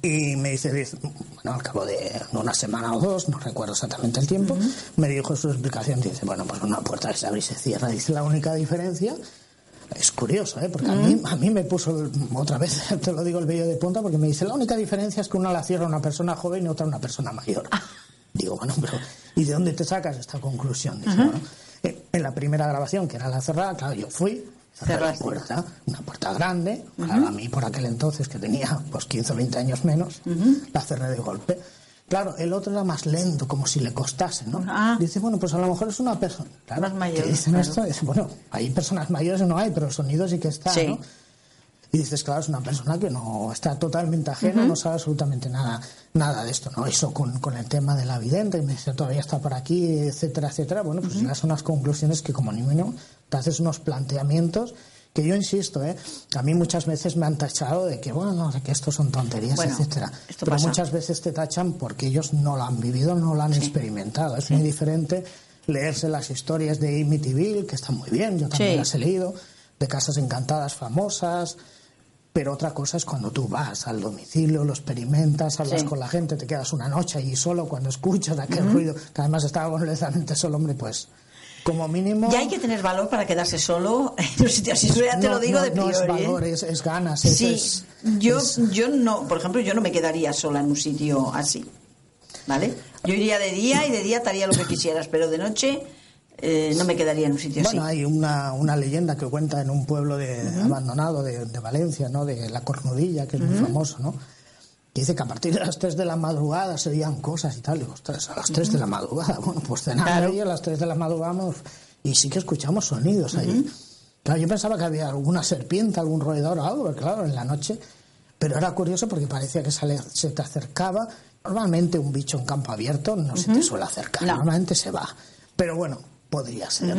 Y me dice, dice, bueno, al cabo de una semana o dos, no recuerdo exactamente el tiempo, me dijo su explicación, dice, bueno, pues una puerta que se abre y se cierra, dice, la única diferencia es curioso, ¿eh? porque a, mí, a mí me puso el- otra vez, te lo digo el vello de punta, porque me dice, la única diferencia es que una la cierra una persona joven y otra una persona mayor. Digo, bueno, pero ¿y de dónde te sacas esta conclusión? Dice, bueno, eh, en la primera grabación, que era la cerrada, claro, yo fui, cerré la puerta, una puerta grande, claro, a mí por aquel entonces, que tenía pues 15 o 20 años menos, la cerré de golpe. Claro, el otro era más lento, como si le costase, ¿no? Ah. Dice, bueno, pues a lo mejor es una persona. Claro, Más mayor, dicen claro. esto, dice, bueno, hay personas mayores no hay, pero el sonido sí que está, Sí. ¿no? Y dices, claro, es una persona que no está totalmente ajena, no sabe absolutamente nada, nada de esto, ¿no? Eso con, con el tema de la vidente, y me dice, todavía está por aquí, etcétera, etcétera. Bueno, pues ya son unas conclusiones que como niño te haces unos planteamientos que yo insisto, ¿eh? A mí muchas veces me han tachado de que, bueno, de que esto son tonterías, Bueno, etcétera. Pero pasa. muchas veces te tachan porque ellos no lo han vivido, no lo han experimentado. Es muy diferente leerse las historias de Amityville, que están muy bien, yo también Sí. las he leído, de casas encantadas famosas, pero otra cosa es cuando tú vas al domicilio, lo experimentas, hablas Sí. con la gente, te quedas una noche allí solo, cuando escuchas aquel ruido, que además estaba completamente solo, hombre, pues como mínimo... Ya hay que tener valor para quedarse solo en un sitio así. Eso ya te no- lo digo no- de No priori. es ¿eh? valor, es, es ganas. es- Sí, es- yo, yo no, por ejemplo, yo no me quedaría sola en un sitio así, ¿vale? Yo iría de día y de día te haría lo que quisieras, pero de noche eh, no me quedaría en un sitio Bueno, así. hay una, una leyenda que cuenta en un pueblo de, abandonado de, de Valencia, ¿no? De la Cornudilla, que es muy famoso, ¿no? Que dice que a partir de las 3 de la madrugada se oían cosas y tal. Digo, ostras, a las 3 de la madrugada. Bueno, pues cenando Claro. ahí a las 3 de la madrugada y sí que escuchamos sonidos ahí. Claro, yo pensaba que había alguna serpiente, algún roedor o algo, claro, en la noche. Pero era curioso porque parecía que sale- se te acercaba. Normalmente un bicho en campo abierto no se te suele acercar, No. normalmente se va. Pero bueno, podría ser.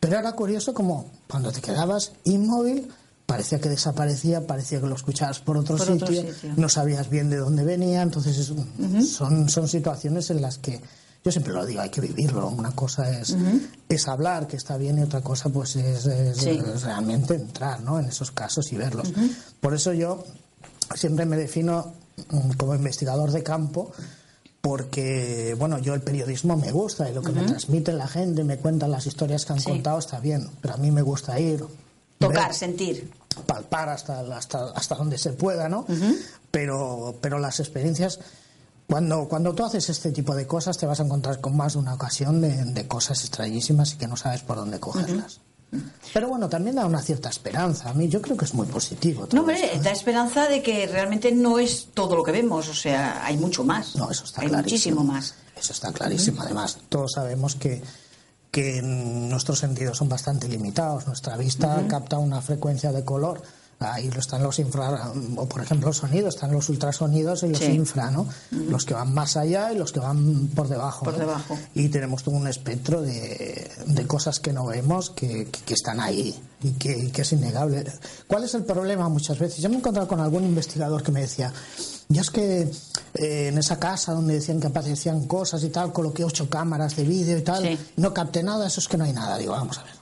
Pero era curioso como cuando te quedabas inmóvil, parecía que desaparecía, parecía que lo escuchabas por otro, Por sitio, otro sitio. no sabías bien de dónde venía, entonces es- son, son situaciones en las que yo siempre lo digo, hay que vivirlo. Una cosa es, es hablar, que está bien, y otra cosa pues es, es- Sí. es realmente entrar ¿no? en esos casos y verlos. Por eso yo siempre me defino mm, como investigador de campo porque, bueno, yo el periodismo me gusta y lo que me transmite la gente, me cuentan las historias que han contado, está bien, pero a mí me gusta ir. Tocar, sentir. Palpar hasta, hasta, hasta donde se pueda, ¿no? pero, pero las experiencias cuando, cuando tú haces este tipo de cosas te vas a encontrar con más de una ocasión de, cosas extrañísimas y que no sabes por dónde cogerlas. Pero bueno, también da una cierta esperanza. A mí yo creo que es muy positivo. no, hombre, ¿eh? da esperanza de que realmente no es todo lo que vemos. O sea, hay mucho más. No, eso está Hay muchísimo más. Eso está clarísimo. Además, todos sabemos que, que nuestros sentidos son bastante limitados. Nuestra vista capta una frecuencia de color Ahí están los infra, o por ejemplo los sonidos, están los ultrasonidos y los infra, ¿no? Los que van más allá y los que van por debajo. Por debajo. Y tenemos todo un espectro de, de cosas que no vemos que, que, están ahí y que, que, es innegable. ¿Cuál es el problema muchas veces? Yo me he encontrado con algún investigador que me decía, ya es que eh, en esa casa donde decían que aparecían cosas y tal, coloqué ocho cámaras de vídeo y tal, no capté nada, eso es que no hay nada. Digo, vamos a ver.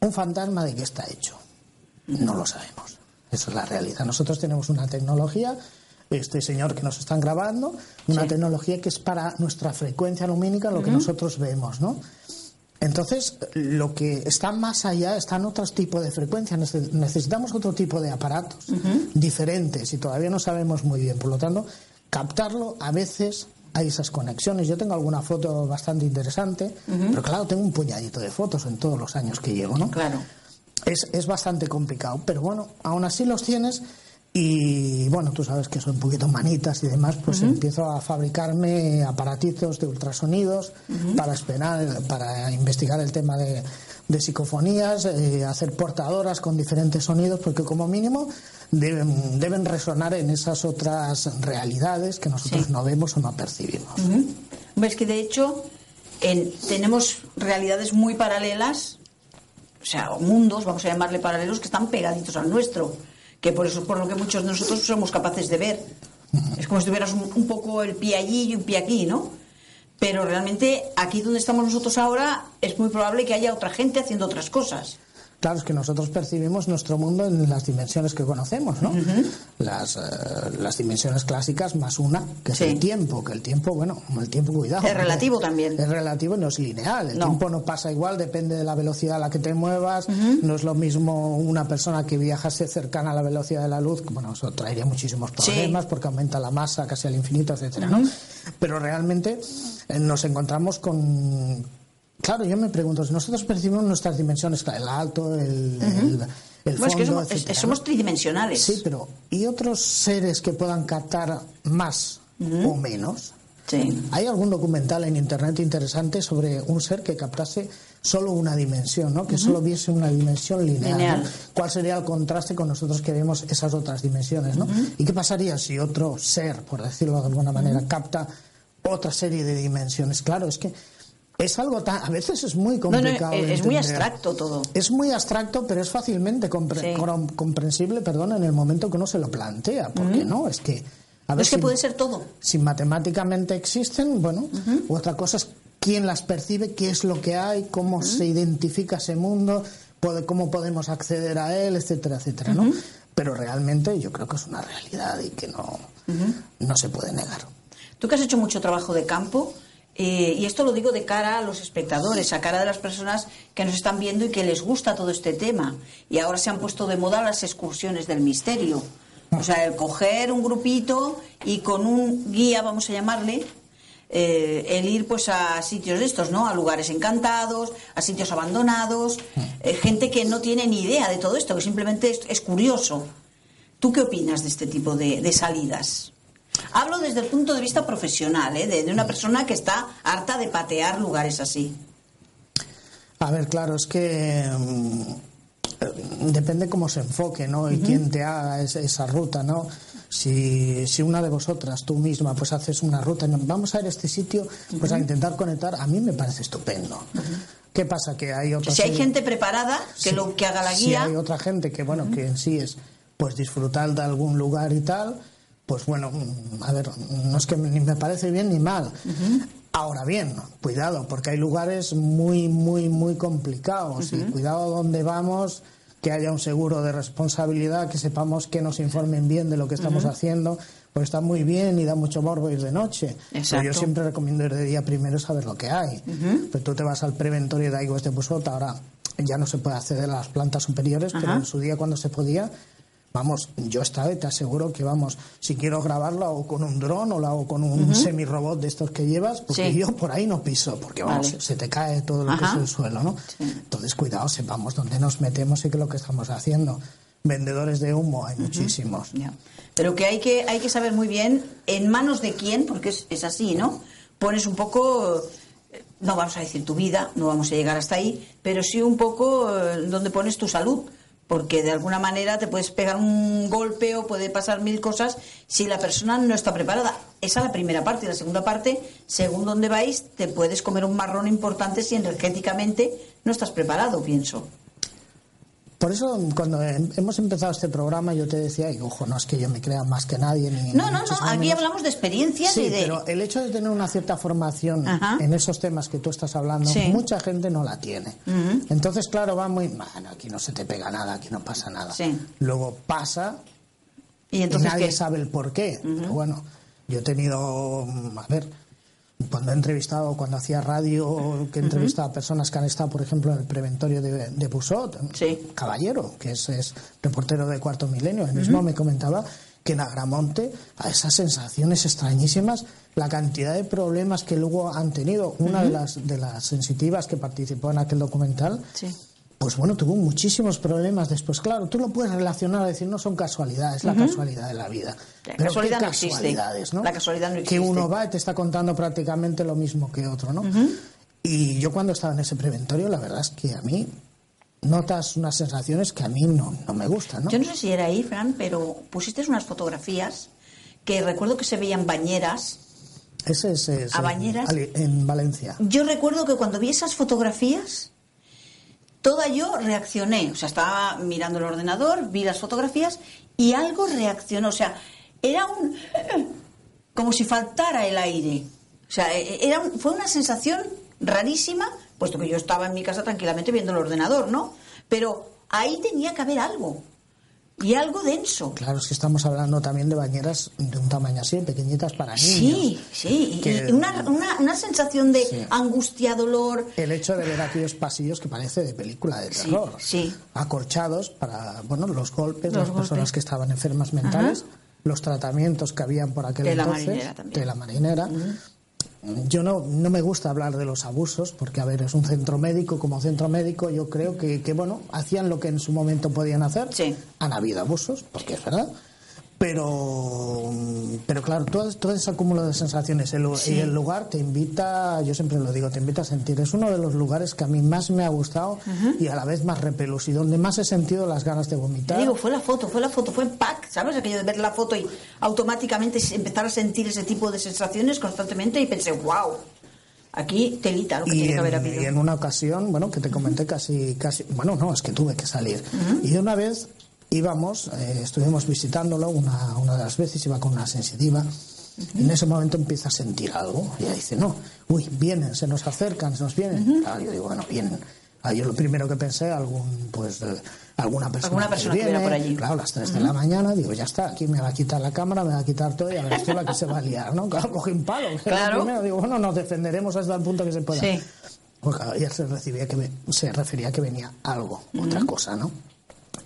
Un fantasma de qué está hecho no lo sabemos. Esa es la realidad. Nosotros tenemos una tecnología, este señor que nos están grabando, una tecnología que es para nuestra frecuencia lumínica, lo que nosotros vemos, ¿no? Entonces, lo que está más allá están otros tipos de frecuencias. Necesitamos otro tipo de aparatos diferentes y todavía no sabemos muy bien. Por lo tanto, captarlo a veces hay esas conexiones. Yo tengo alguna foto bastante interesante, pero claro, tengo un puñadito de fotos en todos los años que llevo, ¿no? Claro es, es bastante complicado. Pero bueno, aún así los tienes y bueno, tú sabes que son un poquito manitas y demás, pues empiezo a fabricarme aparatitos de ultrasonidos para esperar, para investigar el tema de, de psicofonías, eh, hacer portadoras con diferentes sonidos, porque como mínimo deben, deben resonar en esas otras realidades que nosotros no vemos o no percibimos. Ves que de hecho tenemos realidades muy paralelas o sea, mundos, vamos a llamarle paralelos, que están pegaditos al nuestro, que por eso es por lo que muchos de nosotros somos capaces de ver. Es como si tuvieras un, poco el pie allí y un pie aquí, ¿no? Pero realmente aquí donde estamos nosotros ahora es muy probable que haya otra gente haciendo otras cosas. Claro, es que nosotros percibimos nuestro mundo en las dimensiones que conocemos, ¿no? las, eh, las dimensiones clásicas más una, que es el tiempo, que el tiempo, bueno, el tiempo, cuidado. Es relativo también. Es relativo, no es lineal. El tiempo no pasa igual, depende de la velocidad a la que te muevas. No es lo mismo una persona que viajase cercana a la velocidad de la luz, bueno, eso traería muchísimos problemas porque aumenta la masa casi al infinito, etcétera, ¿no? Pero realmente eh, nos encontramos con Claro, yo me pregunto, si nosotros percibimos nuestras dimensiones, el alto, el, el, fondo, somos, tridimensionales. Sí, pero ¿y otros seres que puedan captar más o menos? Sí. Hay algún documental en internet interesante sobre un ser que captase solo una dimensión, ¿no? Que solo viese una dimensión lineal. ¿Cuál sería el contraste con nosotros que vemos esas otras dimensiones, ¿no? ¿Y qué pasaría si otro ser, por decirlo de alguna manera, capta otra serie de dimensiones? Claro, es que es algo tan, a veces es muy complicado. es muy abstracto todo. Es muy abstracto, pero es fácilmente comprensible, perdón, en el momento que uno se lo plantea. Porque no, es que. A ver, es que puede ser todo. Si matemáticamente existen, bueno, otra cosa es quién las percibe, qué es lo que hay, cómo se identifica ese mundo, cómo podemos acceder a él, etcétera, etcétera, ¿no? Pero realmente yo creo que es una realidad y que no, no se puede negar. Tú que has hecho mucho trabajo de campo, eh, y esto lo digo de cara a los espectadores, a cara de las personas que nos están viendo y que les gusta todo este tema. Y ahora se han puesto de moda las excursiones del misterio. O sea, el coger un grupito y con un guía, vamos a llamarle, eh, el ir pues a sitios de estos, ¿no? A lugares encantados, a sitios abandonados, eh, gente que no tiene ni idea de todo esto, que simplemente es, curioso. ¿Tú qué opinas de este tipo de salidas? Hablo desde el punto de vista profesional, ¿eh? de, una persona que está harta de patear lugares así. A ver, claro, es que mm, depende cómo se enfoque, ¿no? Y quién te haga esa, ruta, ¿no? Si, si, una de vosotras, tú misma, pues haces una ruta, vamos a ir a este sitio, pues a intentar conectar, a mí me parece estupendo. ¿Qué pasa? Que hay otra Si hay gente preparada, que lo que haga la guía. Si hay otra gente que, bueno, que en sí es pues disfrutar de algún lugar y tal, pues bueno, a ver, no es que ni me parece bien ni mal. Ahora bien, cuidado, porque hay lugares muy, muy, muy complicados y cuidado donde vamos, que haya un seguro de responsabilidad, que sepamos que nos informen bien de lo que estamos haciendo, porque está muy bien y da mucho morbo ir de noche. Pero yo Exacto. siempre recomiendo ir de día primero saber lo que hay. Pero tú te vas al preventorio de Aigües de Busot, ahora ya no se puede acceder a las plantas superiores, pero en su día cuando se podía, vamos, yo estaba y te aseguro que vamos, si quiero grabarlo lo hago con un dron o lo hago con un semirobot de estos que llevas, porque Sí. yo por ahí no piso, porque vamos, Vale. se te cae todo lo que es el suelo, ¿no? Entonces cuidado, sepamos dónde nos metemos y qué es lo que estamos haciendo. Vendedores de humo hay muchísimos. Pero que hay que hay que saber muy bien en manos de quién, porque es, es así, ¿no? Pones un poco, eh, no vamos a decir tu vida, no vamos a llegar hasta ahí, pero sí un poco eh, donde pones tu salud, porque de alguna manera te puedes pegar un golpe o puede pasar mil cosas si la persona no está preparada. Esa es la primera parte. Y la segunda parte, según donde vais, te puedes comer un marrón importante si energéticamente no estás preparado, pienso. Por eso, cuando em- hemos empezado este programa, yo te decía, y ojo, no es que yo me crea más que nadie, ni. No, no, no, aquí menos. hablamos de experiencias Sí, y de... pero el hecho de tener una cierta formación Ajá. en esos temas que tú estás hablando, Sí. mucha gente no la tiene. Entonces, claro, va muy, bueno, aquí no se te pega nada, aquí no pasa nada. Sí. Luego pasa Y entonces, y nadie ¿qué? sabe el por qué. Pero bueno, yo he tenido, mm, a ver, cuando he entrevistado, cuando hacía radio, que he entrevistado a personas que han estado, por ejemplo, en el preventorio de, de Busot, Sí. Caballero, que es, es reportero de Cuarto Milenio, él mismo me comentaba que en Agramonte, a esas sensaciones extrañísimas, la cantidad de problemas que luego han tenido, una de, las, de las sensitivas que participó en aquel documental, Sí. Pues bueno, tuvo muchísimos problemas después. Claro, tú lo puedes relacionar, decir, no son casualidades, la casualidad de la vida. La Pero casualidad qué no existe. casualidades, ¿no? La casualidad no Que existe. uno va y te está contando prácticamente lo mismo que otro, ¿no? Y yo cuando estaba en ese preventorio, la verdad es que a mí notas unas sensaciones que a mí no, no me gustan, ¿no? Yo no sé si era ahí, Fran, pero pusiste unas fotografías que recuerdo que se veían bañeras. Ese es, es ¿A bañeras? En Valencia. Yo recuerdo que cuando vi esas fotografías, toda yo reaccioné. O sea, estaba mirando el ordenador, vi las fotografías y algo reaccionó. O sea, era un. como si faltara el aire. O sea, e- era un- fue una sensación rarísima, puesto que yo estaba en mi casa tranquilamente viendo el ordenador, ¿no? Pero ahí tenía que haber algo. Y algo denso. Claro, es que estamos hablando también de bañeras de un tamaño así, pequeñitas para niños. Sí, sí. y- Que- y una, una, una sensación de Sí. angustia, dolor. El hecho de ver aquellos pasillos que parece de película de terror. sí. Acorchados para, bueno, los golpes, Los las personas que estaban enfermas mentales, los tratamientos que habían por aquel De la entonces. marinera también. De la marinera. Yo no, no me gusta hablar de los abusos, porque, a ver, es un centro médico. Como centro médico, yo creo que, que bueno, hacían lo que en su momento podían hacer. Sí. Han habido abusos, porque es verdad. Pero, pero claro, todo, todo ese acúmulo de sensaciones el, y el lugar te invita, yo siempre lo digo, te invita a sentir. Es uno de los lugares que a mí más me ha gustado y a la vez más repelos y donde más he sentido las ganas de Te vomitar. digo, fue la foto, fue la foto, fue en pack, ¿sabes? Aquello de ver la foto y automáticamente empezar a sentir ese tipo de sensaciones constantemente y pensé, wow, aquí telita lo que y, tiene que haber en, habido. y en una ocasión, bueno, que te comenté casi, casi, bueno, no, es que tuve que salir. Y una vez íbamos, eh, estuvimos visitándolo, una, una de las veces iba con una sensitiva, y en ese momento empieza a sentir algo. Y ella dice, no, uy, vienen, se nos acercan, se nos vienen. Claro, yo digo, bueno, vienen. Ah, yo lo primero que pensé, algún, pues, eh, alguna persona, Alguna persona que viene, por allí. Claro, a las 3 de la mañana, digo, ya está, aquí me va a quitar la cámara, me va a quitar todo y a ver, esto es la que se va a liar, ¿no? Claro, cogí un palo. Claro. primero. digo, bueno, nos defenderemos hasta el punto que se pueda. Sí. Claro, ella se, recibía que ve- se refería a que venía algo, otra cosa, ¿no?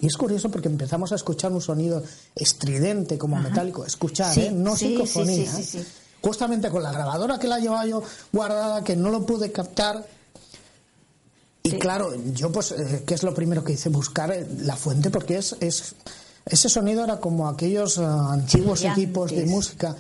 Y es curioso porque empezamos a escuchar un sonido estridente, como metálico. Escuchar, Sí, ¿eh? No sí, psicofonía. sí, sí, sí, ¿eh? Justamente con la grabadora que la llevaba yo guardada, que no lo pude captar. Y claro, yo pues, eh, ¿qué es lo primero que hice? Buscar eh, la fuente, porque es, es ese sonido era como aquellos eh, antiguos equipos de música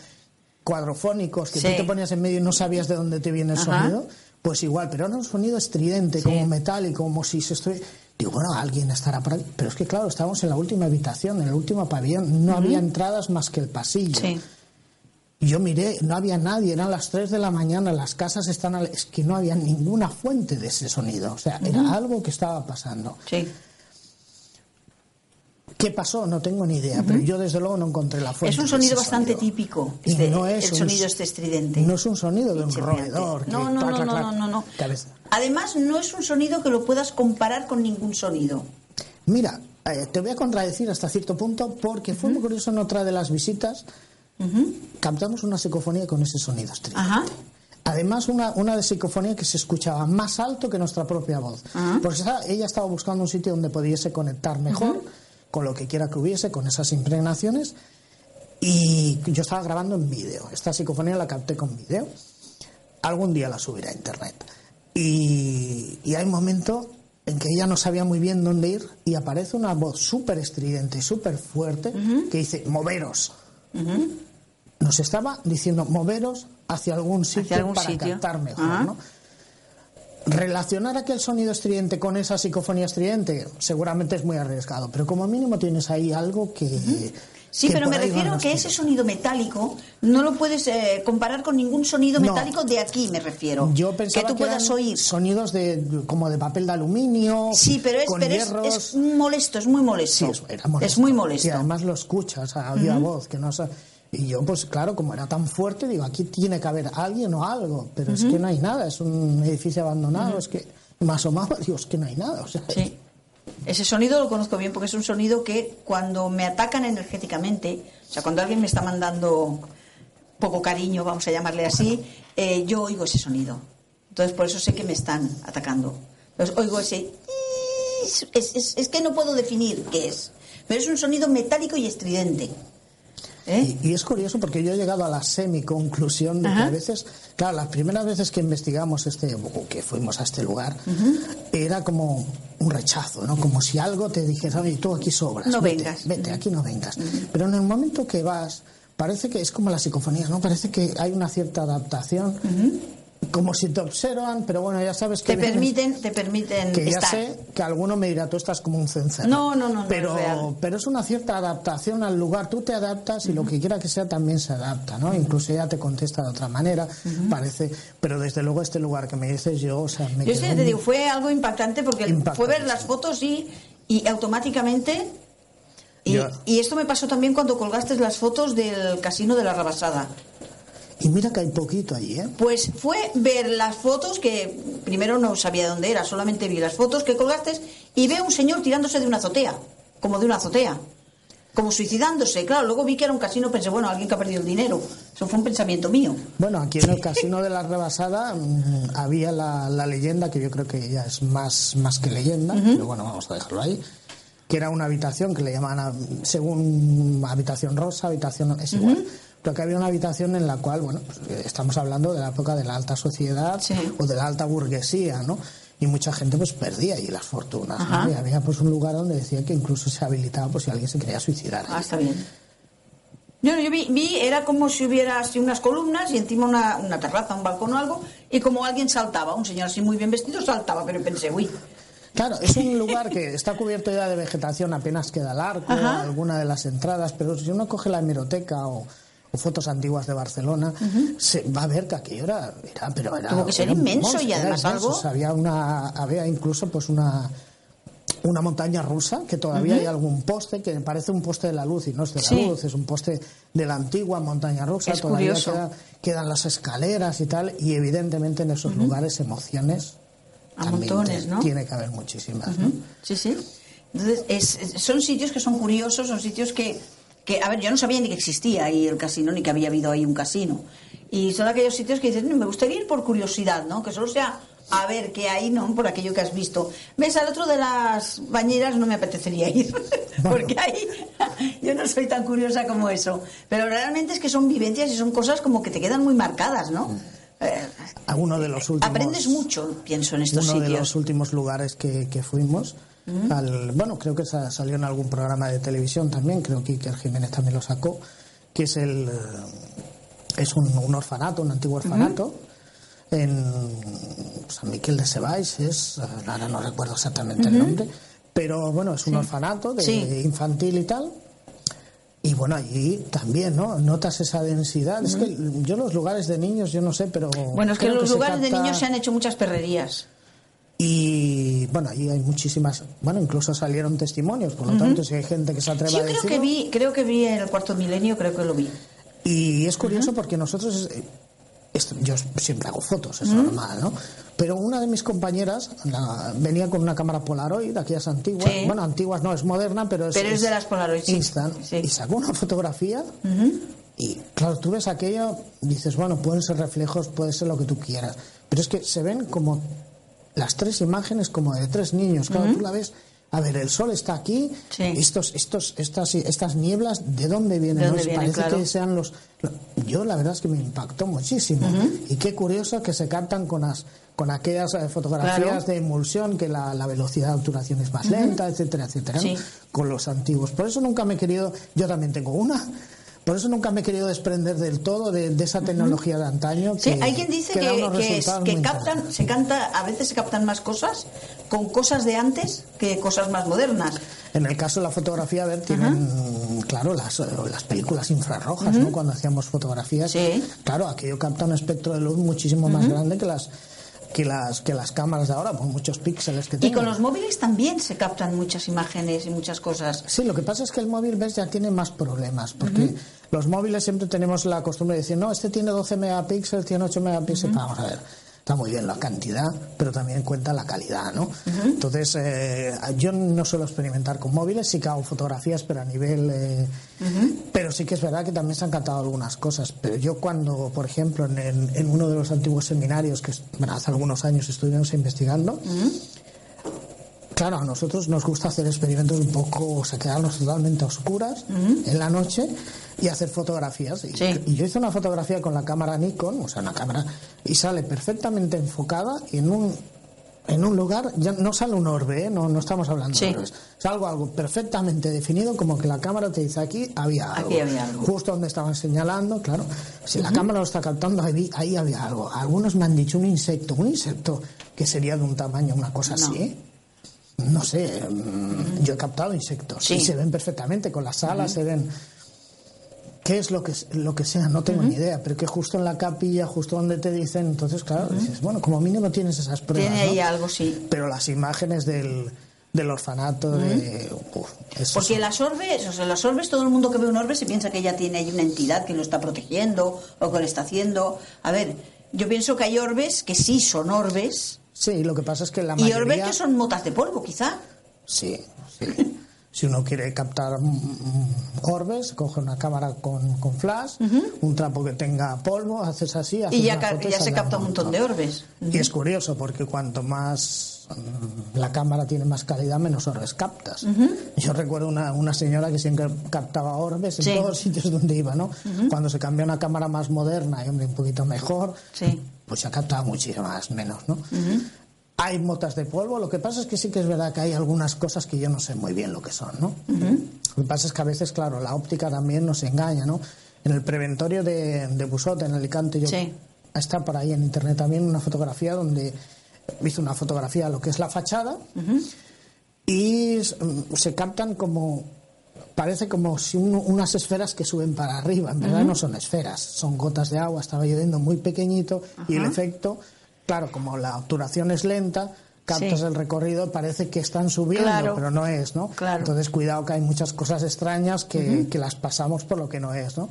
cuadrofónicos que tú te ponías en medio y no sabías de dónde te viene el Ajá. sonido. Pues igual, pero era un sonido estridente, como metálico, como si se estuviera... Digo, bueno, alguien estará por ahí. Pero es que, claro, estábamos en la última habitación, en el último pabellón. No había entradas más que el pasillo. Sí. Y yo miré, no había nadie, eran las 3 de la mañana, las casas están... al- Es que no había ninguna fuente de ese sonido. O sea, era algo que estaba pasando. Sí. ¿Qué pasó? No tengo ni idea, pero yo desde luego no encontré la fuente. Es un sonido bastante sonido. típico, este- no es el un- sonido este estridente. No es un sonido de un roedor. No, no, no, no, no, no. Además, no es un sonido que lo puedas comparar con ningún sonido. Mira, eh, te voy a contradecir hasta cierto punto porque fue muy curioso en otra de las visitas. captamos una psicofonía con ese sonido estridente. Ajá. Además, una, una de psicofonía que se escuchaba más alto que nuestra propia voz. Porque ella estaba buscando un sitio donde pudiese conectar mejor con lo que quiera que hubiese, con esas impregnaciones. Y yo estaba grabando en vídeo. Esta psicofonía la capté con vídeo. Algún día la subiré a internet. Y, y hay un momento en que ella no sabía muy bien dónde ir y aparece una voz súper estridente y súper fuerte que dice, moveros. Nos estaba diciendo, moveros hacia algún sitio algún para sitio. captar mejor. ¿no? Relacionar aquel sonido estridente con esa psicofonía estridente seguramente es muy arriesgado, pero como mínimo tienes ahí algo que... Sí, pero me refiero los que ese sonido metálico no lo puedes eh, comparar con ningún sonido No. metálico de aquí, me refiero. Yo pensaba que tú puedas eran oír. sonidos de como de papel de aluminio, Sí, pero es, con pero es, molesto, es muy molesto. Sí, es, era molesto. Es muy molesto. Y además lo escuchas a viva voz, que no Y yo, pues claro, como era tan fuerte, digo, aquí tiene que haber alguien o algo, pero es que no hay nada, es un edificio abandonado, es que me asomaba, digo, es que no hay nada, o sea, Sí. Ese sonido lo conozco bien porque es un sonido que cuando me atacan energéticamente, o sea, cuando alguien me está mandando poco cariño, vamos a llamarle así, eh, yo oigo ese sonido. Entonces, por eso sé que me están atacando. Entonces, oigo ese... Es, es- es que no puedo definir qué es, pero es un sonido metálico y estridente. ¿Eh? Y, y es curioso porque yo he llegado a la semi-conclusión de que Ajá. a veces, claro, las primeras veces que investigamos este, o que fuimos a este lugar, era como un rechazo, ¿no? Como si algo te dijera, oye, tú aquí sobras. No vete, vengas. Vete, aquí no vengas. Pero en el momento que vas, parece que es como la psicofonía, ¿no? Parece que hay una cierta adaptación. Como si te observan, pero bueno, ya sabes que Te permiten, te permiten que ya estar. sé que alguno me dirá, tú estás como un cencerro. No, no, no, no pero, es pero es una cierta adaptación al lugar. Tú te adaptas y lo que quiera que sea también se adapta, ¿no? Incluso ella te contesta de otra manera, parece. Pero desde luego este lugar que me dices yo, o sea, me Yo sí te digo, fue algo impactante porque Impactante, fue ver las fotos y, y automáticamente. Y, Yo- y esto me pasó también cuando colgaste las fotos del casino de la Rabasada. Y mira que hay poquito allí, ¿eh? Pues fue ver las fotos que primero no sabía dónde era, solamente vi las fotos que colgaste y veo un señor tirándose de una azotea, como de una azotea, como suicidándose. Claro, luego vi que era un casino, pensé, bueno, alguien que ha perdido el dinero. Eso fue un pensamiento mío. Bueno, aquí en el Casino de la Rebasada mm, había la, la leyenda, que yo creo que ya es más, más que leyenda, pero bueno, vamos a dejarlo ahí, que era una habitación que le llaman, a- según habitación rosa, habitación es igual. Pero que había una habitación en la cual, bueno, pues, eh, estamos hablando de la época de la alta sociedad Sí. o de la alta burguesía, ¿no? Y mucha gente pues perdía ahí las fortunas, ¿no? Y había pues un lugar donde decía que incluso se habilitaba pues si alguien se quería suicidar. Ah, está bien. Yo, yo vi, vi, era como si hubiera así unas columnas y encima una, una terraza, un balcón o algo, y como alguien saltaba, un señor así muy bien vestido saltaba, pero pensé, uy, Claro, es un lugar que está cubierto ya de vegetación, apenas queda el arco, Ajá. alguna de las entradas, pero si uno coge la hemeroteca o fotos antiguas de Barcelona, se va a ver que aquello era, era pero era, Tuvo que ser inmenso monstruo, y además algo- O sea, había una, había incluso pues una una montaña rusa que todavía hay algún poste que parece un poste de la luz y no es de la Sí. luz, es un poste de la antigua montaña rusa, Es todavía queda- quedan las escaleras y tal, y evidentemente en esos lugares emociones A montones, ¿no? tiene que haber muchísimas. ¿no? Sí, sí. Entonces, es- es- son sitios que son curiosos, son sitios que, que, a ver, yo no sabía ni que existía ahí el casino, ni que había habido ahí un casino. Y son aquellos sitios que dices, "Mm, me gustaría ir por curiosidad, ¿no? Que solo sea a ver qué hay, ¿no? Por aquello que has visto. ¿Ves? Al otro de las bañeras no me apetecería ir, porque ahí yo no soy tan curiosa como eso. Pero realmente es que son vivencias y son cosas como que te quedan muy marcadas, ¿no? Eh, uno de los últimos, aprendes mucho, pienso, en estos uno de sitios. los últimos lugares que, que fuimos. Al- bueno, creo que sa- salió en algún programa de televisión también, creo que Iker Jiménez también lo sacó, que es el eh, es un, un orfanato, un antiguo orfanato. En San Miquel de Sebais, es, ahora no recuerdo exactamente el nombre, pero bueno, es un orfanato de, Sí. infantil y tal. Y bueno, allí también, ¿no? Notas esa densidad. Es que yo los lugares de niños, yo no sé, pero. Bueno, es que los lugares de niños se han hecho muchas perrerías. Y bueno, allí hay muchísimas. Bueno, incluso salieron testimonios, por lo tanto, si hay gente que se atreve Sí, a yo creo decirlo. que vi, creo que vi en el cuarto milenio, creo que lo vi. Y es curioso porque nosotros. eh, esto- yo siempre hago fotos, es normal, ¿no? Pero una de mis compañeras la- venía con una cámara Polaroid, aquellas antiguas. Sí. Bueno, antiguas no, es moderna, pero es. Pero es de las Polaroid. Instant. Sí. Y sacó una fotografía. Y claro, tú ves aquello, dices, bueno, pueden ser reflejos, puede ser lo que tú quieras. Pero es que se ven como las tres imágenes como de tres niños. Claro, tú la ves. A ver, el sol está aquí. Estos, estos, estas, estas nieblas, ¿de dónde vienen? Parece que sean los. Yo la verdad es que me impactó muchísimo. Y qué curioso que se captan con las con aquellas eh, fotografías de emulsión que la, velocidad de obturación es más lenta, etcétera, etcétera, con los antiguos. Por eso nunca me he querido, yo también tengo una, por eso nunca me he querido desprender del todo de, esa tecnología de antaño. sí, hay quien dice que, captan, se canta, a veces se captan más cosas con cosas de antes que cosas más modernas. En el caso de la fotografía, a ver, tienen, claro, las, las películas infrarrojas, ¿no? Cuando hacíamos fotografías, claro, aquello capta un espectro de luz muchísimo más grande que las que las, que las cámaras de ahora, por muchos píxeles que tienen. Y con los móviles también se captan muchas imágenes y muchas cosas. Sí, lo que pasa es que el móvil, ves, ya tiene más problemas, porque los móviles siempre tenemos la costumbre de decir, no, este tiene 12 megapíxeles, tiene 8 megapíxeles, vamos a ver está muy bien la cantidad, pero también cuenta la calidad, ¿no? Entonces, eh, yo no suelo experimentar con móviles, sí que hago fotografías, pero a nivel... Eh, pero sí que es verdad que también se han cantado algunas cosas. Pero yo cuando, por ejemplo, en, en uno de los antiguos seminarios que hace algunos años estuvimos investigando, claro, a nosotros nos gusta hacer experimentos un poco, o sea, quedarnos totalmente a oscuras en la noche y hacer fotografías. Y, yo hice una fotografía con la cámara Nikon, o sea, una cámara, y sale perfectamente enfocada y en un en un lugar, ya no sale un orbe, ¿eh? no, no estamos hablando de orbes, algo, algo perfectamente definido, como que la cámara te dice aquí había algo. Aquí había algo. Justo donde estaban señalando, claro. Si la cámara lo está captando, ahí, ahí había algo. Algunos me han dicho un insecto, un insecto que sería de un tamaño, una cosa así, ¿eh? No sé, mm, yo he captado insectos y se ven perfectamente, con las alas se ven qué es lo que, lo que sea, no tengo ni idea, pero que justo en la capilla, justo donde te dicen, entonces, claro, dices, bueno, como mínimo tienes esas pruebas. Tiene ahí algo, sí. Pero las imágenes del, del orfanato, de, Porque las orbes, o sea, las orbes, todo el mundo que ve un orbe se piensa que ya tiene ahí una entidad que lo está protegiendo o que lo está haciendo. A ver, yo pienso que hay orbes que sí son orbes. Sí, lo que pasa es que la mayoría... Y orbes que son motas de polvo, quizá. Sí, sí. Si uno quiere captar orbes, coge una cámara con, con flash, un trapo que tenga polvo, haces así. y ya, se capta un montón de orbes. Y es curioso porque cuanto más mm, la cámara tiene más calidad, menos orbes captas. Yo recuerdo una, una, señora que siempre captaba orbes en todos los sitios donde iba, ¿no? Cuando se cambió a una cámara más moderna y hombre, un poquito mejor, pues ya captaba muchísimo más, menos, ¿no? hay motas de polvo. Lo que pasa es que sí que es verdad que hay algunas cosas que yo no sé muy bien lo que son, ¿no? Lo que pasa es que a veces, claro, la óptica también nos engaña, ¿no? En el preventorio de, de Busot, en Alicante, yo está por ahí en internet también una fotografía donde hizo una fotografía de lo que es la fachada y mm, se captan como parece como si unas esferas que suben para arriba. En verdad no son esferas, son gotas de agua. Estaba lloviendo muy pequeñito y el efecto Claro, como la obturación es lenta, captas el recorrido, parece que están subiendo, pero no es, ¿no? Entonces, cuidado que hay muchas cosas extrañas que, las pasamos por lo que no es, ¿no?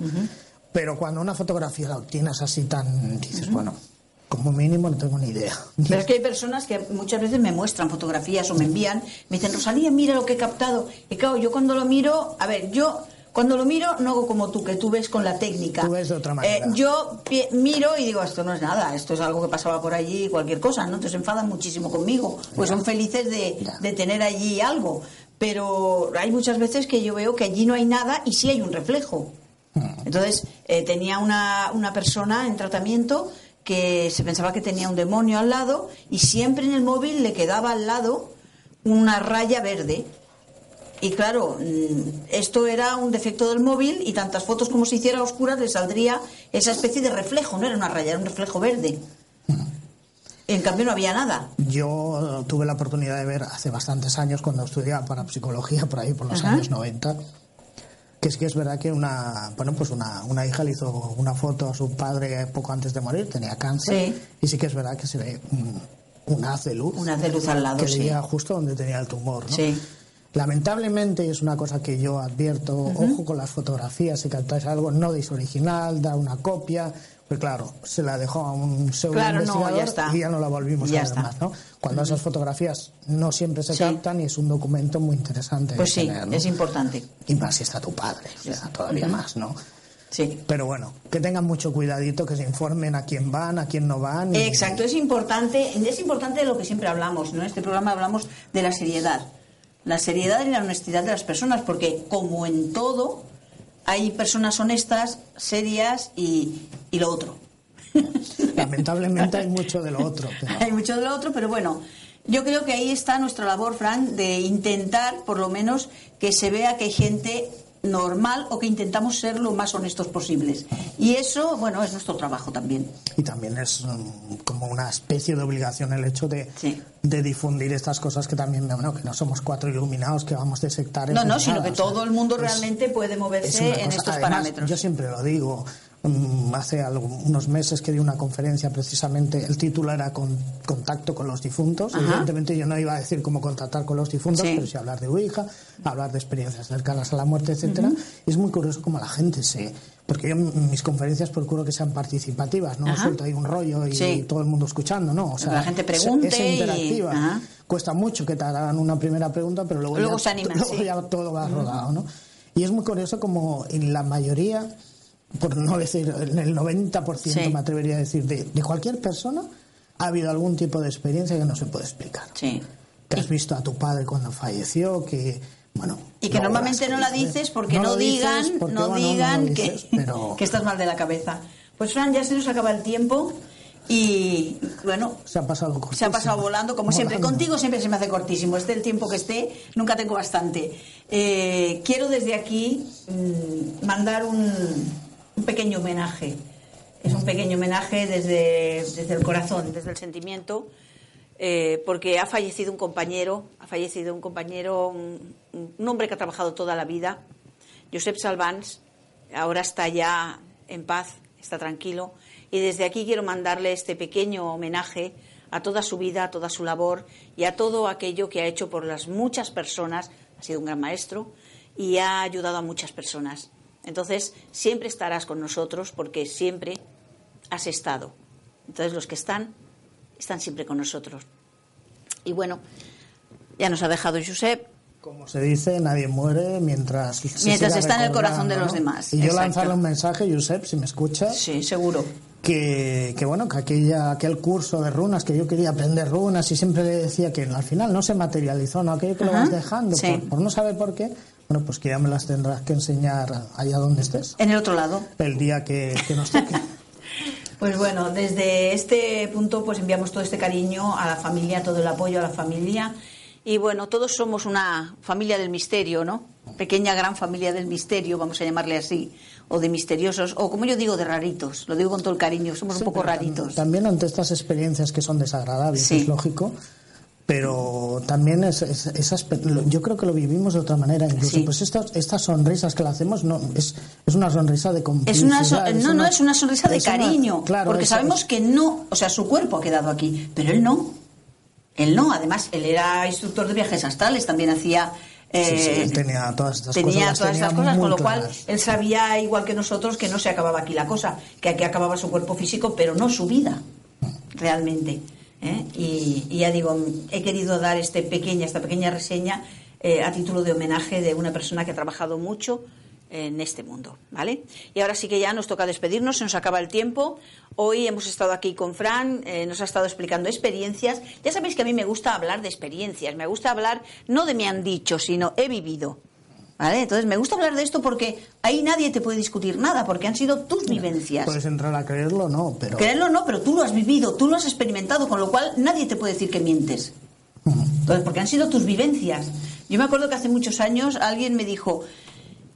Pero cuando una fotografía la obtienes así tan, dices, bueno, como mínimo no tengo ni idea. Pero es que hay personas que muchas veces me muestran fotografías o me envían, me dicen, Rosalía, mira lo que he captado. Y claro, yo cuando lo miro, a ver, yo cuando lo miro, no hago como tú, que tú ves con la técnica. Tú ves de otra manera. Eh, yo miro y digo, esto no es nada, esto es algo que pasaba por allí, cualquier cosa, ¿no? Entonces se enfadan muchísimo conmigo, pues son felices de, de tener allí algo. Pero hay muchas veces que yo veo que allí no hay nada y sí hay un reflejo. Hmm. Entonces, eh, tenía una, una persona en tratamiento que se pensaba que tenía un demonio al lado y siempre en el móvil le quedaba al lado una raya verde y claro, mm, esto era un defecto del móvil y tantas fotos como se hiciera a oscuras le saldría esa especie de reflejo, no era una raya, era un reflejo verde. En cambio no había nada. Yo tuve la oportunidad de ver hace bastantes años cuando estudiaba para psicología por ahí por los años 90 que es que es verdad que una bueno pues una, una, hija le hizo una foto a su padre poco antes de morir tenía cáncer y sí que es verdad que se ve un, haz de luz un haz de luz al lado que sí. justo donde tenía el tumor ¿no? sí Lamentablemente, es una cosa que yo advierto, ojo con las fotografías, si captáis algo, no deis original, da una copia, pues claro, se la dejó a un pseudo investigador y ya no la volvimos a ver más, ¿no? Cuando esas fotografías no siempre se captan y es un documento muy interesante. Pues sí, es importante. Y más si está tu padre, todavía más, ¿no? Sí. Pero bueno, que tengan mucho cuidadito, que se informen a quién van, a quién no van. y- Exacto, es importante, es importante de lo que siempre hablamos, ¿no? En este programa hablamos de la seriedad. La seriedad y la honestidad de las personas, porque como en todo, hay personas honestas, serias y, y lo otro. Lamentablemente hay mucho de lo otro. pero- Hay mucho de lo otro, pero bueno, yo creo que ahí está nuestra labor, Fran, de intentar, por lo menos, que se vea que hay gente normal o que intentamos ser lo más honestos posibles. Y eso, bueno, es nuestro trabajo también. Y también es mm, como una especie de obligación el hecho de, Sí. de difundir estas cosas que también, bueno, que no somos cuatro iluminados que vamos de sectarios. No, no, nada, sino que todo el mundo es- realmente puede moverse en estos además, parámetros. Yo siempre lo digo. Mm, Hace unos meses que di una conferencia precisamente, el título era con, Contacto con los difuntos. Ajá. Evidentemente yo no iba a decir cómo contactar con los difuntos, Sí. pero sí hablar de Ouija, hablar de experiencias cercanas a la muerte, etcétera. Y es muy curioso cómo la gente se... Porque yo en mis conferencias procuro que sean participativas, no Ajá. suelto ahí un rollo y Sí. todo el mundo escuchando, ¿no? O sea, La gente pregunte es, y- interactiva. Ajá. Cuesta mucho que te hagan una primera pregunta, pero luego, Luego ya, se animan, luego sí. ya todo va rodado, ¿no? Y es muy curioso como en la mayoría, por no decir el 90% Sí. me atrevería a decir, de, de cualquier persona, ha habido algún tipo de experiencia que no se puede explicar. Sí. Que has visto a tu padre cuando falleció, que, bueno... Y que normalmente no la dices, dices porque no digan, porque, no bueno, digan que, pero- que estás mal de la cabeza. Pues Fran, ya se nos acaba el tiempo y bueno, Se ha pasado se ha cortísimo. pasado volando, como siempre. Contigo siempre se me hace cortísimo. Esté el tiempo que esté, nunca tengo bastante. Eh, quiero desde aquí mm, mandar un, un pequeño homenaje. Es un pequeño homenaje desde, desde el corazón, desde el sentimiento, eh, porque ha fallecido un compañero, ha fallecido un compañero, un, un hombre que ha trabajado toda la vida, Josep Salvans, ahora está ya en paz, está tranquilo, y desde aquí quiero mandarle este pequeño homenaje a toda su vida, a toda su labor y a todo aquello que ha hecho por las muchas personas. Ha sido un gran maestro y ha ayudado a muchas personas. Entonces, siempre estarás con nosotros porque siempre has estado. Entonces, los que están, están siempre con nosotros. Y bueno, ya nos ha dejado Josep, Como se dice, nadie muere mientras se Mientras está en el corazón de los demás, Y yo lanzarle un mensaje, Josep, si me escuchas, sí, seguro. que, que bueno, que aquella, aquel curso de runas, que yo quería aprender runas y siempre le decía que al final no se materializó, ¿no? Aquello que lo vas dejando sí. por, por no saber por qué, bueno, pues que ya me las tendrás que enseñar allá donde estés, En el otro lado. el día que, que nos toque. Pues bueno, desde este punto pues enviamos todo este cariño a la familia, todo el apoyo a la familia. Y bueno, todos somos una familia del misterio, ¿no? Pequeña, gran familia del misterio, vamos a llamarle así. O de misteriosos, o como yo digo, de raritos. Lo digo con todo el cariño, somos Sí, un poco raritos. También ante estas experiencias que son desagradables, Sí. es lógico, pero también es, es- lo- yo creo que lo vivimos de otra manera. Incluso, Sí. pues estas, estas sonrisas que le hacemos no es, es una sonrisa de Es complicidad. una so- no, no, es una sonrisa de es una- cariño. claro, porque es- sabemos es- que no, o sea, su cuerpo ha quedado aquí, pero él no. Él no, además, él era instructor de viajes astrales, también hacía. Sí, sí, eh, él tenía todas estas tenía cosas. todas tenía estas cosas, con lo cual él sabía, igual que nosotros, que no se acababa aquí la cosa, que aquí acababa su cuerpo físico, pero no su vida, realmente. ¿Eh? Y, ya digo, he querido dar este pequeña, esta pequeña reseña eh, a título de homenaje de una persona que ha trabajado mucho en este mundo, ¿vale? Y ahora sí que ya nos toca despedirnos, se nos acaba el tiempo. Hoy hemos estado aquí con Fran, eh, nos ha estado explicando experiencias. Ya sabéis que a mí me gusta hablar de experiencias, me gusta hablar no de me han dicho, sino he vivido. ¿Vale? Entonces me gusta hablar de esto porque ahí nadie te puede discutir nada, porque han sido tus vivencias. Puedes entrar a creerlo, no, pero. Creerlo o no, pero tú lo has vivido, tú lo has experimentado, con lo cual nadie te puede decir que mientes. Entonces, porque han sido tus vivencias. Yo me acuerdo que hace muchos años alguien me dijo,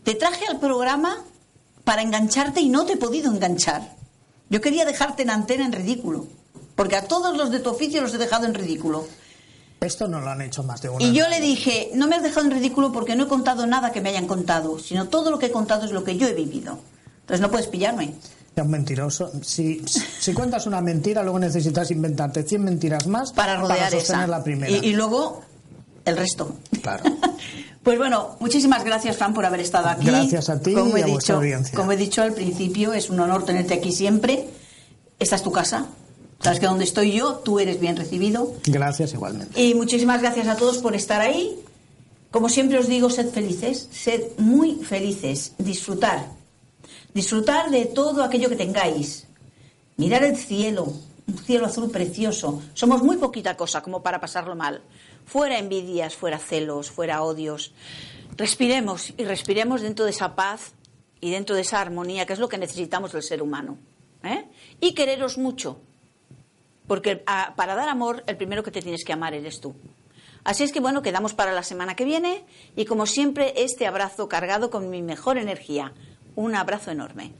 te traje al programa para engancharte y no te he podido enganchar. Yo quería dejarte en antena en ridículo, porque a todos los de tu oficio los he dejado en ridículo. Esto no lo han hecho más de una. Y yo le dije, no me has dejado en ridículo porque no he contado nada que me hayan contado, sino todo lo que he contado es lo que yo he vivido. Entonces no puedes pillarme. Ya un mentiroso. Si, si cuentas una mentira, luego necesitas inventarte 100 mentiras más para rodear sostener esa. la primera. Y, y luego el resto. Claro. Pues bueno, muchísimas gracias, Fran, por haber estado aquí. Gracias a ti como y he a vuestra dicho, audiencia. Como he dicho al principio, es un honor tenerte aquí siempre. Esta es tu casa. Sabes que donde estoy yo, tú eres bien recibido. Gracias igualmente. Y muchísimas gracias a todos por estar ahí. Como siempre os digo, sed felices, sed muy felices, disfrutar. disfrutar de todo aquello que tengáis, mirar el cielo, un cielo azul precioso. Somos muy poquita cosa como para pasarlo mal. Fuera envidias, fuera celos, fuera odios. Respiremos y respiremos dentro de esa paz y dentro de esa armonía, que es lo que necesitamos del ser humano. ¿eh? Y quereros mucho, porque ah, para dar amor, el primero que te tienes que amar eres tú. Así es que bueno, quedamos para la semana que viene y como siempre, este abrazo cargado con mi mejor energía. Un abrazo enorme.